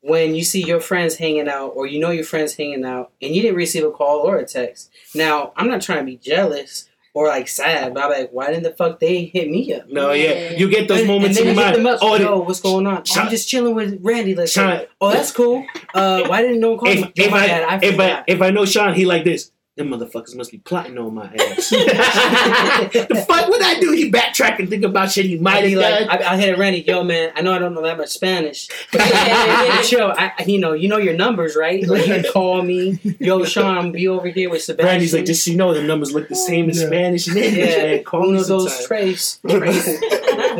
when you see your friends hanging out, or you know your friends hanging out, and you didn't receive a call or a text. Now, I'm not trying to be jealous or like sad, but I'm like, why didn't the fuck they hit me up? No, yeah, Yeah. you get those And- moments and in then your you hit mind. them up. Oh, Yo, what's going on? Oh, I'm just chilling with Randy. Let's Sean, say. Oh, that's cool. Uh, why didn't no one call if, me? if my I, bad, I if I if I know Sean, he like this. Them motherfuckers must be plotting on my ass. the fuck would I do? He backtrack and think about shit he might I'd be have like. Uh, I, I hit Randy, yo man, I know I don't know that much Spanish, but Yeah. chill. I, I- you know, you know your numbers, right? Like, you call me, yo Sean, be over here with Sebastian. Brandy's like, just so you know, the numbers look the same in Yeah. Spanish and English. yeah, man. Call me uno dos sometime. tres, tres.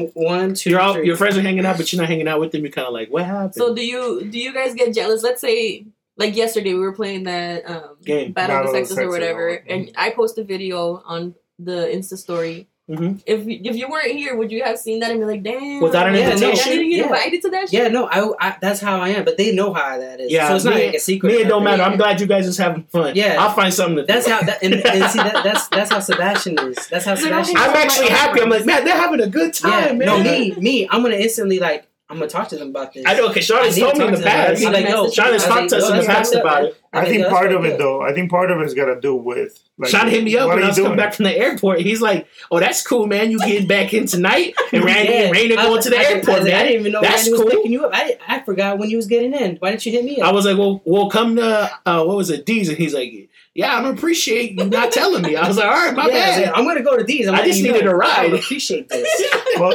one two You're all, three. your friends are hanging out, but you're not hanging out with them. You're kind of like, what happened? So do you do you guys get jealous? Let's say like yesterday we were playing that um, Game. Battle of Battle the of the Sexes or Sexes, whatever, oh, and I post a video on the Insta story. Mhm. If if you weren't here, would you have seen that and be like, "Damn"? Without an Yeah, no, invitation? I didn't get Yeah. invited to that. yeah, no, I, I that's how I am, but they know how that is. Yeah, so it's not like a secret. Me, it don't matter. Yeah. I'm glad you guys is having fun. Yeah. I'll find something to do. That's how that and, and see that, that's that's how Sebastian is. That's how Sebastian. hanging I'm out actually happy. I'm like, man, they're having a good Yeah, time, man. no, me, me. I'm gonna instantly like, I'm gonna talk to them about this. I know, because Sean has told to me in the to them about past. like, yo, Sean has talked to us in the past about it. I like, think part of it fucked though, I think part of it's got to do with like Sean hit me up when I you was coming back from the airport. He's like, "Oh, that's cool, man. You getting back in tonight?" And Randy Yeah. and Reina I- going to the I- I- airport, I, man. I didn't even know That's Randy was cool. picking you up. I, I forgot when you was getting in. Why didn't you hit me up? I was like, "Well, we'll come to uh, what was it, D's?" And he's like, "Yeah, I don't appreciate you not telling me." I was like, "All right, my yeah, I was bad." like, I'm gonna go to these. I'm I just needed know. a ride. I appreciate this. well,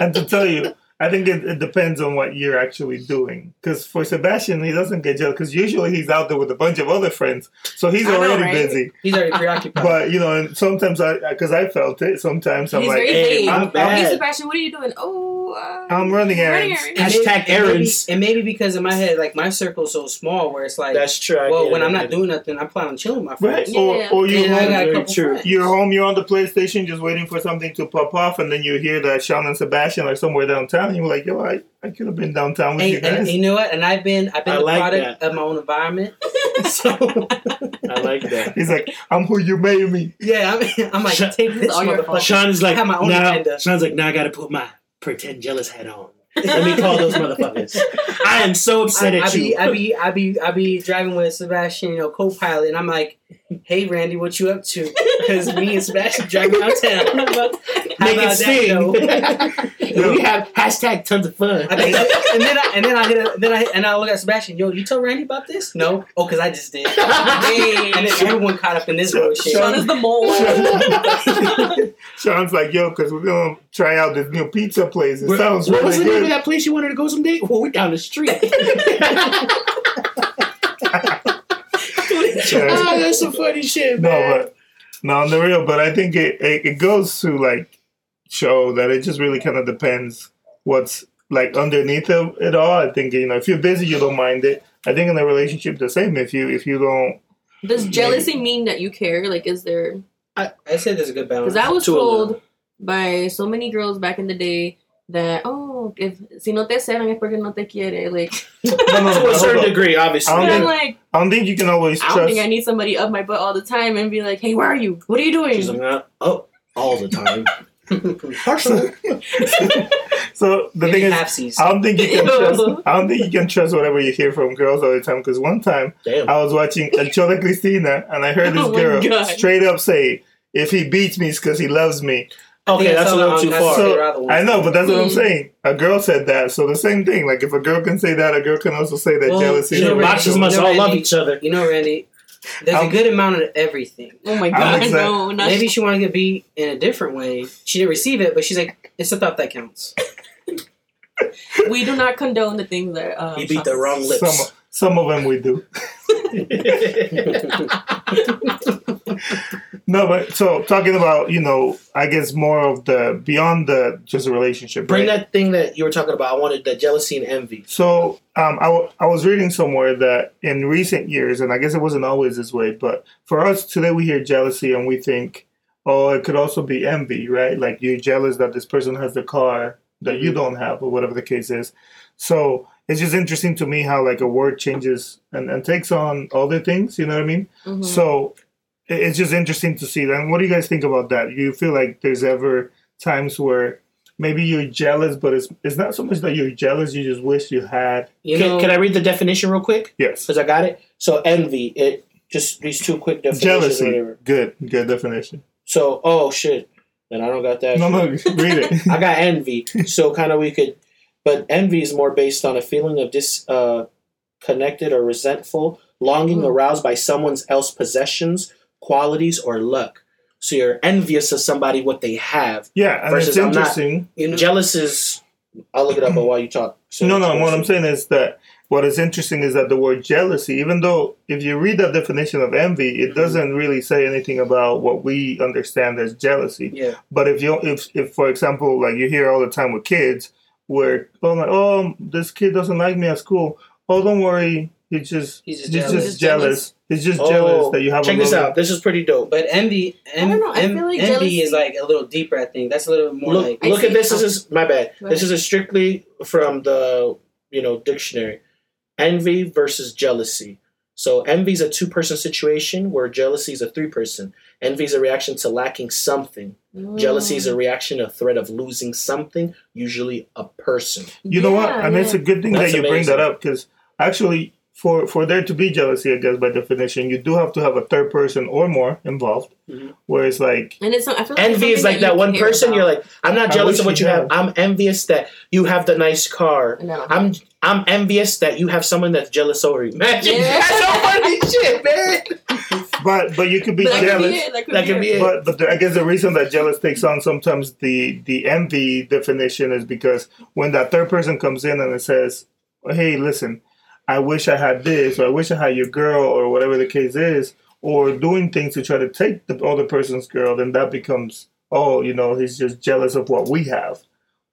and to tell you, I think it, it depends on what you're actually doing. Because for Sebastian, he doesn't get jealous because usually he's out there with a bunch of other friends, so he's I know, already right? busy. He's already preoccupied. But you know, and sometimes I because I felt it. Sometimes I'm He's like, very hey, vague. I'm I'm- Hey Sebastian, what are you doing? Oh, uh, I'm running errands. And Hashtag maybe- and maybe- errands. And maybe, because in my head, like my circle's so small, where it's like, That's true. Well, get when it, I'm not doing nothing, I'm planning on chilling with my right? friends. Or Yeah. or you And I home, got a couple true. friends. you're home, you're on the PlayStation, just waiting for something to pop off, and then you hear that Sean and Sebastian are somewhere downtown. And you're like, yo, I, I could have been downtown with And, you and, guys. you know what? And I've been I've been I the like product that. of my own environment. so I like that. He's like, I'm who you made me. yeah, I'm, I'm like Shut- take this all your motherfucker. fault. Sean's like, I have my own now, agenda. Sean's like, now I got to put my pretend jealous hat on. Let me call those motherfuckers. I am so upset I, at I you. be, I be, I be, I be driving with Sebastian, you know, co-pilot, and I'm like, "Hey, Randy, what you up to?" Because me and Sebastian driving downtown. Make it about that, sting. And we have hashtag tons of fun. I think, and then I, and then I hit a, then I and I look at Sebastian. Yo, you told Randy about this? No. Oh, because I just did. and then everyone caught up in this bullshit. Sean is the mole. Sean's like, yo, because we're gonna try out this new pizza place. It What sounds what really was the name of that place you wanted to go someday? Well, we're down the street. Ah, that's some funny shit, man. No, but no, on the real. But I think it, it it goes to like show that it just really kind of depends what's like underneath of it all. I think you know if you're busy, you don't mind it. I think in a relationship the same. If you if you don't, Does jealousy mean that you care? Like, is there? I I said there's a good balance. Because I was To told by so many girls back in the day that oh, if si no te celan es porque no te quiere. Like, no, no, to a certain on. degree, obviously. I don't and I'm think- like, I don't think you can always I don't trust. think I need somebody up my butt all the time and be like, hey, where are you? What are you doing? She's like, uh, oh, all the time. Partially. so the thing is, halfsies. I don't think you can trust. I don't think you can trust whatever you hear from girls all the time. Because one time Damn. I was watching El Show de Cristina, and I heard this Oh girl God. straight up say, "If he beats me, it's because he loves me." Okay, that's a little too far. So, I know, but that's what I'm Hmm. saying. A girl said that, so the same thing. Like if a girl can say that, a girl can also say that Well, jealousy. you know, a Randy- Boxes reason. must No, all love each other. You know, Randy. There's I'm- a good amount of everything. oh my god, excited. no, not Maybe she wanted to be in a different way. She didn't receive it, but she's like, it's a thought that counts. we do not condone the things that um, He beat the wrong lips. Some some of them we do. No, but so talking about you know, I guess more of the beyond the just a relationship. Bring right? that thing that you were talking about. I wanted that jealousy and envy. So um, I, w- I was reading somewhere that in recent years, and I guess it wasn't always this way, but for us today, we hear jealousy and we think, oh, it could also be envy, right? Like you're jealous that this person has the car that you don't have, or whatever the case is. So it's just interesting to me how like a word changes and, and takes on other things. You know what I mean? Mhm. So it's just interesting to see that. And what do you guys think about that? You feel like there's ever times where maybe you're jealous, but it's it's not so much that you're jealous, you just wish you had. You Can, know, can I read the definition real quick? Yes. Because I got it. So envy, it just these two quick definitions. Jealousy. whatever. Good. Good definition. So oh shit, then I don't got that. No, no, read it. I got envy. So kind of we could, but envy is more based on a feeling of disconnected uh, or resentful, longing Mm. aroused by someone else possessions, qualities, or luck. So you're envious of somebody what they have. Yeah, and Versus it's I'm not- interesting. Jealous is. I'll look it up while you talk. So No, no, what I'm saying is that what is interesting is that the word jealousy, even though if you read that definition of envy, Mm-hmm. it doesn't really say anything about what we understand as jealousy. yeah. But if you if if for example like you hear all the time with kids where oh like oh this kid doesn't like me at school oh don't worry he's just He's he's just just, jealous. jealous. he's just Oh, jealous that you have check a this out. This is pretty dope. But envy, en- I don't know, I en- feel like envy jealousy- is like a little deeper. I think that's a little more look, like look at this. This is my bad. Go This is a strictly from the you know dictionary. Envy versus jealousy. So envy is a two-person situation, where jealousy is a three-person. Envy is a reaction to lacking something. Jealousy Mm. is a reaction a threat of losing something, usually a person. you know what Yeah, and it's a good thing That's that you bring that up because actually for for there to be jealousy I guess by definition you do have to have a third person or more involved Mhm. where it's like And it's I feel like it's Envy is like that you one person. about. You're like, I'm not jealous of what you you have. I'm envious that you have the nice car. No. I'm I'm envious that you have someone that's jealous over you. Imagine Yeah. that's so funny shit, man. but but you could be But that could jealous be it. That could, That be, could be it. it. But but the, I guess the reason that jealous takes on sometimes the the envy definition is because when that third person comes in and it says, "Hey, listen, I wish I had this, or I wish I had your girl, or whatever the case is," or doing things to try to take the other person's girl, then that becomes, oh, you know, he's just jealous of what we have,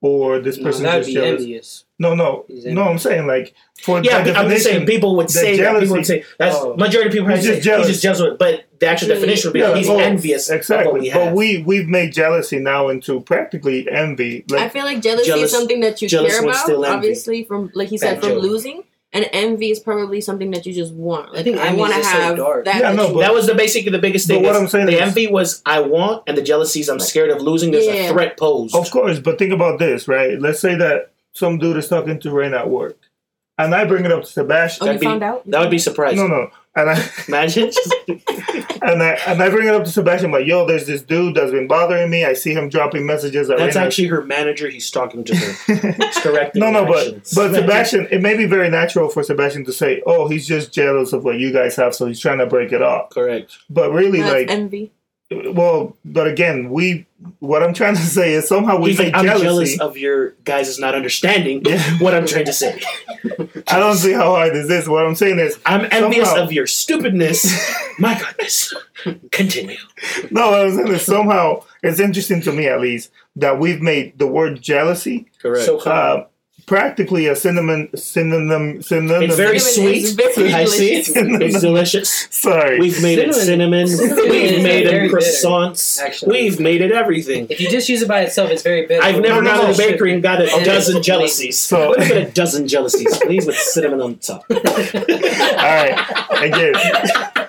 or this no, person's that'd just jealous. envious. No, no, He's no. I'm saying like for Yeah, by I'm just saying people would the say that. People would say that's Oh. majority of people He's would say just jealous. he's just jealous but the actual Really? definition would be Yeah, he's oh, envious of what exactly. we have. But we we've made jealousy now into practically envy. Like I feel like jealousy Jealous- is something that you care about, obviously, from like he said, Bad from joke. losing. And envy is probably something that you just want. Like, think I envy want to is so have dark. that. Yeah, no, but- that was the basically the biggest But thing. what is I'm saying the is- envy was I want, and the jealousy is I'm scared of losing. There's Yeah. a threat posed. Of course, but think about this, right? Let's say that some dude is talking to Rain at work, and I bring it up to Sebastian. oh, you that'd be- found out? That would be surprising. No, no, and I Imagine. And I and I bring it up to Sebastian, like, yo, there's this dude that's been bothering me. I see him dropping messages. At that's Reina. actually her manager. He's talking to her. He's correcting no, no, her but but Sebastian, it may be very natural for Sebastian to say, "Oh, he's just jealous of what you guys have, so he's trying to break it off." Correct. But really, That's like, envy. Well, but again, we what I'm trying to say is somehow we He's like, I'm jealousy. jealous of your guys' is not understanding Yeah. what I'm trying to say. I don't see how hard this is. What I'm saying is, I'm envious Somehow. of your stupidness. My goodness. Continue. no, what I'm saying is somehow it's interesting to me at least that we've made the word jealousy Correct. So calm. uh, practically a synonym synonym synonym. it's very Cinnamon sweet. is very I see. It's delicious. sorry. We've made it cinnamon. Cinnamon We've is made very it bitter, croissants. actually. We've made it everything. if you just use it by itself, it's very bitter. I've never gone to the bakery and got a Okay. dozen jealousies. So- Let me get a dozen jealousies, please, with cinnamon on top. All right, again.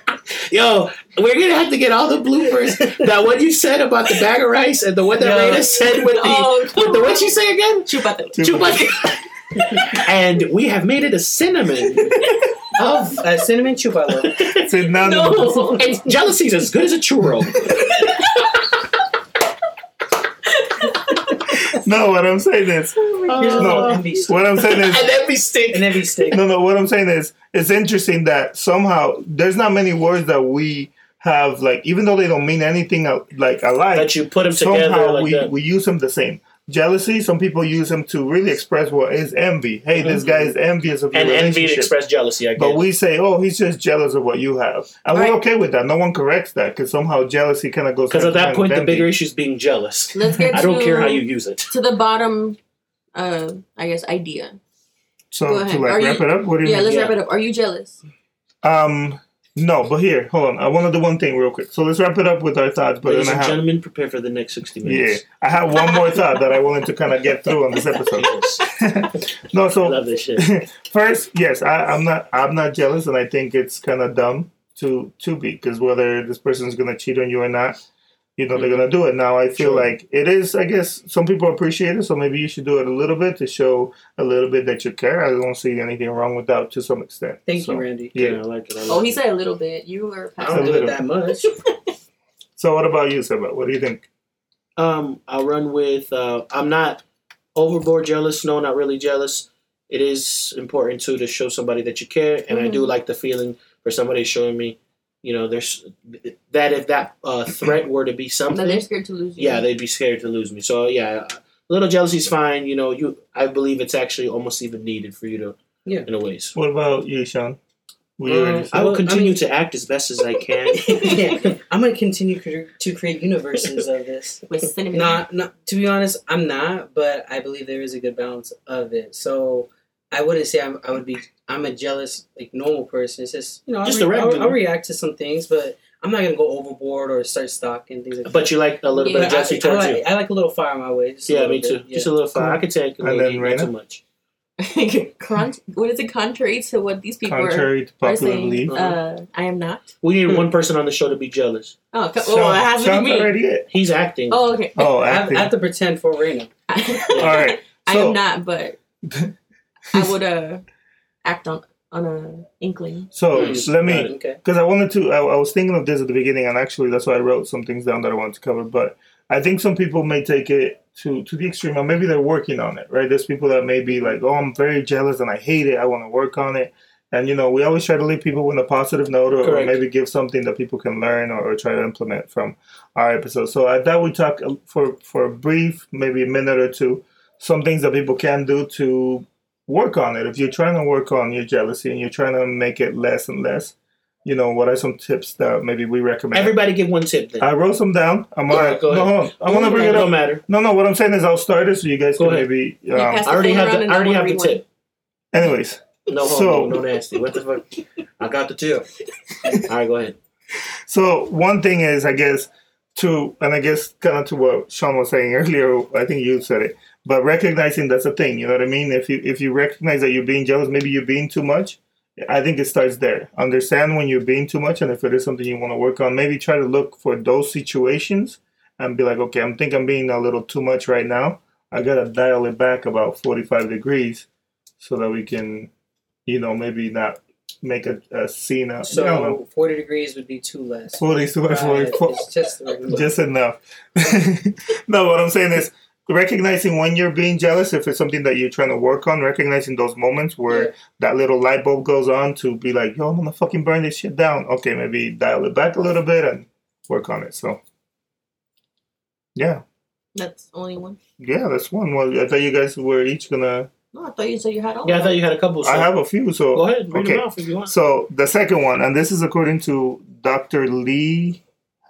Yo, we're gonna have to get all the bloopers. that what you said about the bag of rice and the one that Yo. Reina said with the Oh, with the what you say again? Chupate. Chupa. and we have made it a cinnamon of uh, cinnamon chupalo. Synonym. No. and jealousy's as good as a churro. No, what I'm saying is, Here's No. little envy stick. what I'm saying is, and then we stick. An envy stick. no, no. What I'm saying is, it's interesting that somehow there's not many words that we have like, even though they don't mean anything uh, like alike. that you put them together somehow like we, that. we use them the same. Jealousy, some people use them to really express what is envy. Hey, this guy is envious of your and envy relationship. express jealousy. I guess. But get. we say, oh, he's just jealous of what you have. And we're okay with that. No one corrects that because somehow jealousy kind of goes because at that point, the bigger issue is being jealous. Let's get I don't to, care how you use it. to the bottom. Uh, I guess idea. So Go to ahead. like Are wrap you- it up, what do you Yeah, mean? let's Yeah. wrap it up. Are you jealous? Um, no, but here, hold on. I want to do one thing real quick. So let's wrap it up with our thoughts. But Ladies I and have, gentlemen, prepare for the next sixty minutes. yeah. I have one more thought that I wanted to kind of get through on this episode. Yes. no, I so love this shit. First, yes, I, I'm not. I'm not jealous, and I think it's kind of dumb to to be because whether this person's gonna cheat on you or not, you know they're gonna do it. Now, I feel Sure. like it is. I guess some people appreciate it, so maybe you should do it a little bit to show a little bit that you care. I don't see anything wrong with that to some extent. Thank So, you, Randy. Yeah, Yeah. I like it. I like Oh, he it. said a little bit. You were I don't do it that much. So, what about you, Seba? What do you think? Um, I'll run with. Uh, I'm not overboard jealous. No, not really jealous. It is important too to show somebody that you care, and I do Mhm. like the feeling for somebody showing me, you know, there's that if that uh, threat were to be that something, they're scared to lose you. yeah, they'd be scared to lose me. So yeah, a little jealousy is fine. You know, you I believe it's actually almost even needed for you to, Yeah. in a ways. What about you, Sean? We Um, I will Well, I continue mean- to act as best as I can. yeah, I'm gonna continue cre- to create universes of this. With cinnamon. Not, not to be honest, I'm not, but I believe there is a good balance of it. So I wouldn't say I'm, I would be. I'm a jealous, like normal person. It's just you know, Just I'll, a re- I'll, regular. I'll react to some things, but I'm not gonna go overboard or start stalking things. Like that. but you like a little bit of But I, jealousy I, towards like, you. I like a little fire in my way. just a Yeah, little me too. bit, yeah. Just a little fire. I could take a And little then heat, not too much. Con- what is it? Contrary to what these people are, contrary to are saying. belief. Uh, I am not. We need Hmm. one person on the show to be jealous. Oh, co- Sean, oh, it has to Sean's be me. already it. He's acting. Oh, okay. Oh, I have, acting. I have to pretend for Reina. All right. I am not, but I would uh act on on a inkling. So Nice. let Got me it. Okay. because I wanted to. I, I was thinking of this at the beginning, and actually, that's why I wrote some things down that I wanted to cover. But I think some people may take it to to the extreme, or maybe they're working on it. Right? There's people that may be like, "Oh, I'm very jealous, and I hate it. I want to work on it." And you know, we always try to leave people with a positive note, or, or maybe give something that people can learn or, or try to implement from our episode. So I thought we talk uh, for for a brief, maybe a minute or two, some things that people can do to work on it. If you're trying to work on your jealousy and you're trying to make it less and less, you know, what are some tips that maybe we recommend? Everybody give one tip then. I wrote some down. I'm All gonna, go no, ahead. hold on. I want to bring it don't matter. No, no. What I'm saying is, I'll start it so you guys Go can ahead. maybe. Um, I already have the I already have the tip. anyways, No So- homo, no nasty. What the fuck? I got the tip. All right, go ahead. so one thing is, I guess, to and I guess kind of to what Sean was saying earlier. I think you said it, but recognizing that's a thing. You know what I mean? If you if you recognize that you're being jealous, maybe you're being too much. I think it starts there. Understand when you're being too much, and if it is something you want to work on, maybe try to look for those situations and be like, okay, I'm think I'm being a little too much right now. I gotta dial it back about 45 degrees so that we can, you know, maybe not make a, a scene out. I don't know. So forty degrees would be two less. 40, 40, Right, 40, 40, It's just just enough. no, what I'm saying is recognizing when you're being jealous, if it's something that you're trying to work on, recognizing those moments where Yeah. that little light bulb goes on to be like, yo, I'm gonna fucking burn this shit down. Okay, maybe dial it back a little bit and work on it. So, yeah, That's only one. yeah, that's one. Well, I thought you guys were each gonna. No, I thought you said you had all. Yeah, I thought you had a couple. So I have a few. So Go ahead, read okay. them off if you want. So the second one, and this is according to Dr. Lee.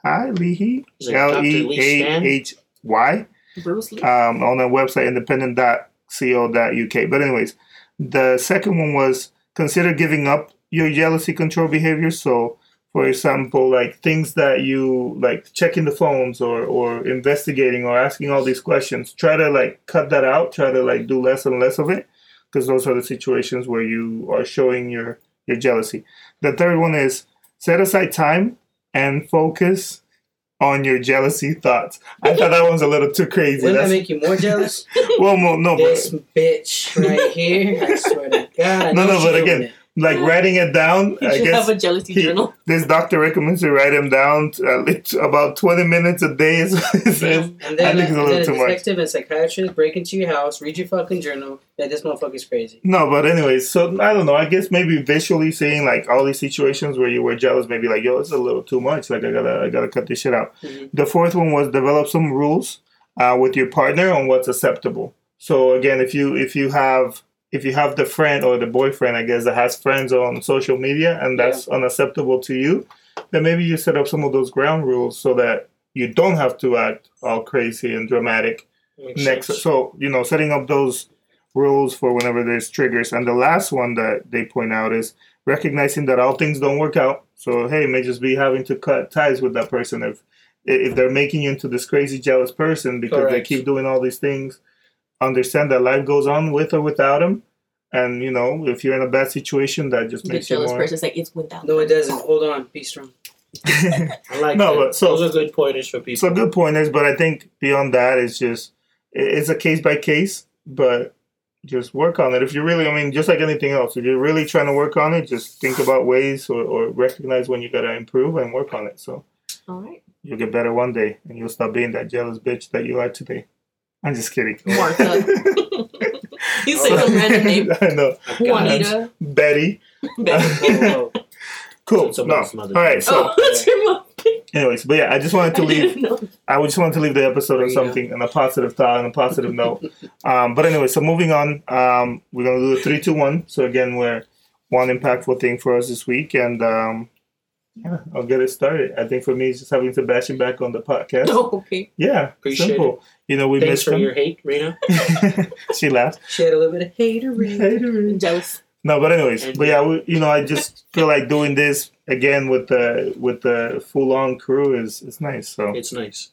Hi, Lee. Is it L Dr. E Lee A Stan? H Y. Bruce Lee. um, on the website independent.co.uk. But anyways, the second one was consider giving up your jealousy control behavior. So, for example, like things that you like checking the phones or or investigating or asking all these questions. Try to like cut that out. Try to like do less and less of it because those are the situations where you are showing your your jealousy. The third one is set aside time and focus on your jealousy thoughts. I thought that was a little too crazy. Wouldn't that make you more jealous? well, mo- no, this but bitch right here. I swear to God. I No, no, but again. Like writing it down. you I should guess have a jealousy he- journal. this doctor recommends to write them down to least about twenty minutes a day. Is what it says. And I then, think it's a and little too a much. detective and psychiatrist break into your house, read your fucking journal. That this motherfucker's crazy. No, but anyways, so I don't know. I guess maybe visually seeing like all these situations where you were jealous, maybe like, yo, it's a little too much. Like I gotta, I gotta cut this shit out. Mhm. The fourth one was develop some rules uh, with your partner on what's acceptable. So again, if you if you have if you have the friend or the boyfriend, I guess that has friends on social media and that's unacceptable to you, then maybe you set up some of those ground rules so that you don't have to act all crazy and dramatic Makes next sense. so you know setting up those rules for whenever there's triggers. And the last one that they point out is recognizing that all things don't work out. So hey may just be having to cut ties with that person if if they're making you into this crazy jealous person because they keep doing all these things understand that life goes on with or without him. and you know if you're in a bad situation that just The makes you jealous more person's like, it's without. No, it doesn't. Hold on. Be strong. I like No, that. but so- Those are good pointers for people. So good pointers, but I think beyond that, it's just it's a case by case. But just work on it. If you really, I mean, just like anything else, if you're really trying to work on it, just think about ways or, or recognize when you gotta improve and work on it. So All right. you'll get better one day, and you'll stop being that jealous bitch that you are today. I'm just kidding. Martha. you say some random name. I know. Juanita. Betty. Betty. Whoa, whoa. Cool. Some- No. some All other right. things. So, oh, that's your mom. anyways, but yeah, I just wanted to leave didn't. I just wanted to leave the episode on something on a positive thought and a positive note. Um, but anyway, so moving on, um, we're gonna do a three, two, one. So again, we're one impactful thing for us this week, and um, yeah, I'll get it started. I think for me, it's just having Sebastian back on the podcast. Oh, okay. Yeah, Appreciate simple. You know, we Thanks missed for him. your hate, Reina. she laughed. She had a little bit of hatery. Jealous. No, but anyways, And- but yeah, we, you know, I just feel like doing this again with the with the full on crew is is nice. So It's nice.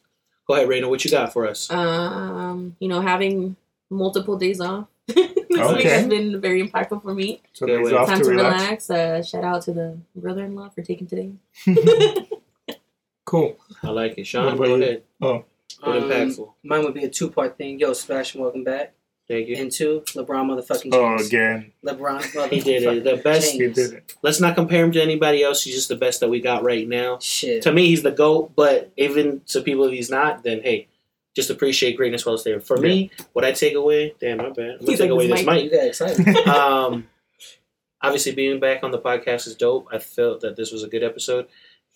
Go ahead, Reina. What you got for us? Um, you know, having multiple days off. This week Okay. has been very impactful for me. so Good days way. off Time to to relax. relax. Uh, shout out to the brother-in-law for taking today. Cool. I like it. Sean, go ahead. Oh, What Um, impactful. Mine would be a two part thing. Yo, Sebastian, welcome back. Thank you. And two, LeBron motherfucking James. oh, again, LeBron motherfucking He did it. The best- he did it. Let's not compare him to anybody else. He's just the best that we got right now. Shit. To me, he's the GOAT, but even to people if he's not, then hey, just appreciate greatness while it's there. For me, what I take away, damn, my bad. I'm gonna He's take away this this mic. You mic. got excited. um, obviously, being back on the podcast is dope. I felt that this was a good episode,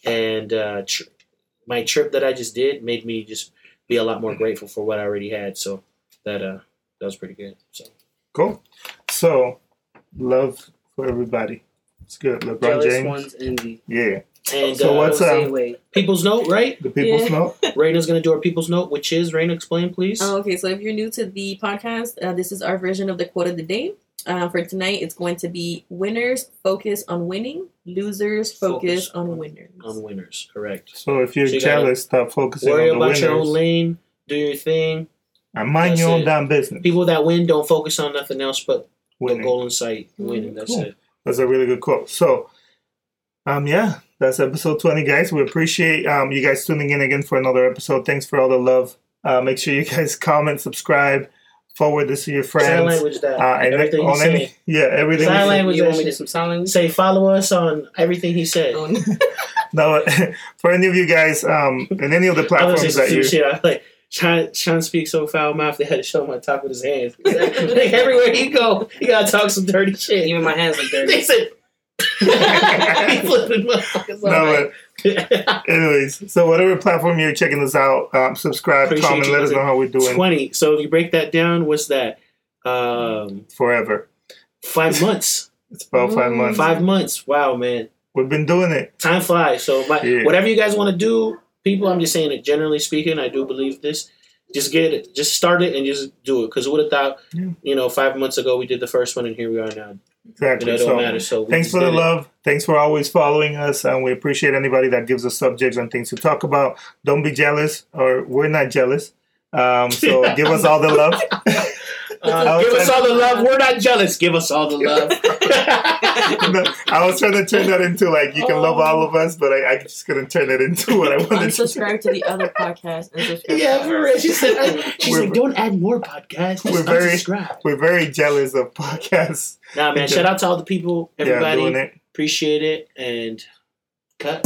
and uh, tr- my trip that I just did made me just be a lot more grateful for what I already had. So that uh, that was pretty good. So Cool. So, love for everybody. It's good. LeBron Jealous James. ones envy. Yeah. And So uh, what's Say um, wait. people's note, right? the people's Yeah. know? Reina's gonna do our people's note, which is Reina. Explain, please. Oh, okay, so if you're new to the podcast, uh, this is our version of the quote of the day. Uh, for tonight, it's going to be winners focus on winning, losers focus, Focus on winners. on winners, correct. So if you're So you jealous, stop focusing Worry on the about your own winners lane. Do your thing. and mind That's your own it. damn business. People that win don't focus on nothing else but the Winning. goal in sight, winning. That's Cool. it. That's a really good quote. So, um, yeah, that's episode 20, guys. We appreciate um, you guys tuning in again for another episode. Thanks for all the love. Uh, make sure you guys comment, subscribe, forward this to your friends. Sign friends. language that Uh, and everything on any, said. yeah, everything. Sign language You want me to do some sign language? Say follow us on everything he said. No. No, for any of you guys, um, in any of the I was platforms just that some you, shit. I like Sean, Sean speaks so foul mouth they had to show him how to talk with his hands. like everywhere he go, he gotta talk some dirty shit. Even my hands look They dirty. said he flipping motherfuckers no, but anyways, so whatever platform you're checking this out, um, subscribe, Appreciate comment, let us know how we're doing Twenty. So if you break that down, what's that? Um, forever. five months. It's about five months. Five months. Wow, man. We've been doing it. Time flies. So my, Yeah. whatever you guys want to do, people, I'm just saying it. Generally speaking, I do believe this. Just get it. Just start it and just do it. Because who would have thought? Yeah. You know, five months ago we did the first one, and here we are now. You Exactly. know, it don't so matter. So thanks for the it. love. Thanks for always following us, and we appreciate anybody that gives us subjects and things to talk about. Don't be jealous, or we're not jealous. Um, so give us all the love. Uh, give us all the love. We're not jealous. Give us all the love. No, I was trying to turn that into like you can love all of us, but I, I just couldn't turn it into what I wanted to. Unsubscribe to the other podcast and subscribe. yeah, to for real. She said, she's We're- like, don't add more podcasts. Just We're very- unsubscribe. We're very jealous of podcasts. Nah, man. Shout out to all the people, Yeah, everybody. doing it. Appreciate it and cut.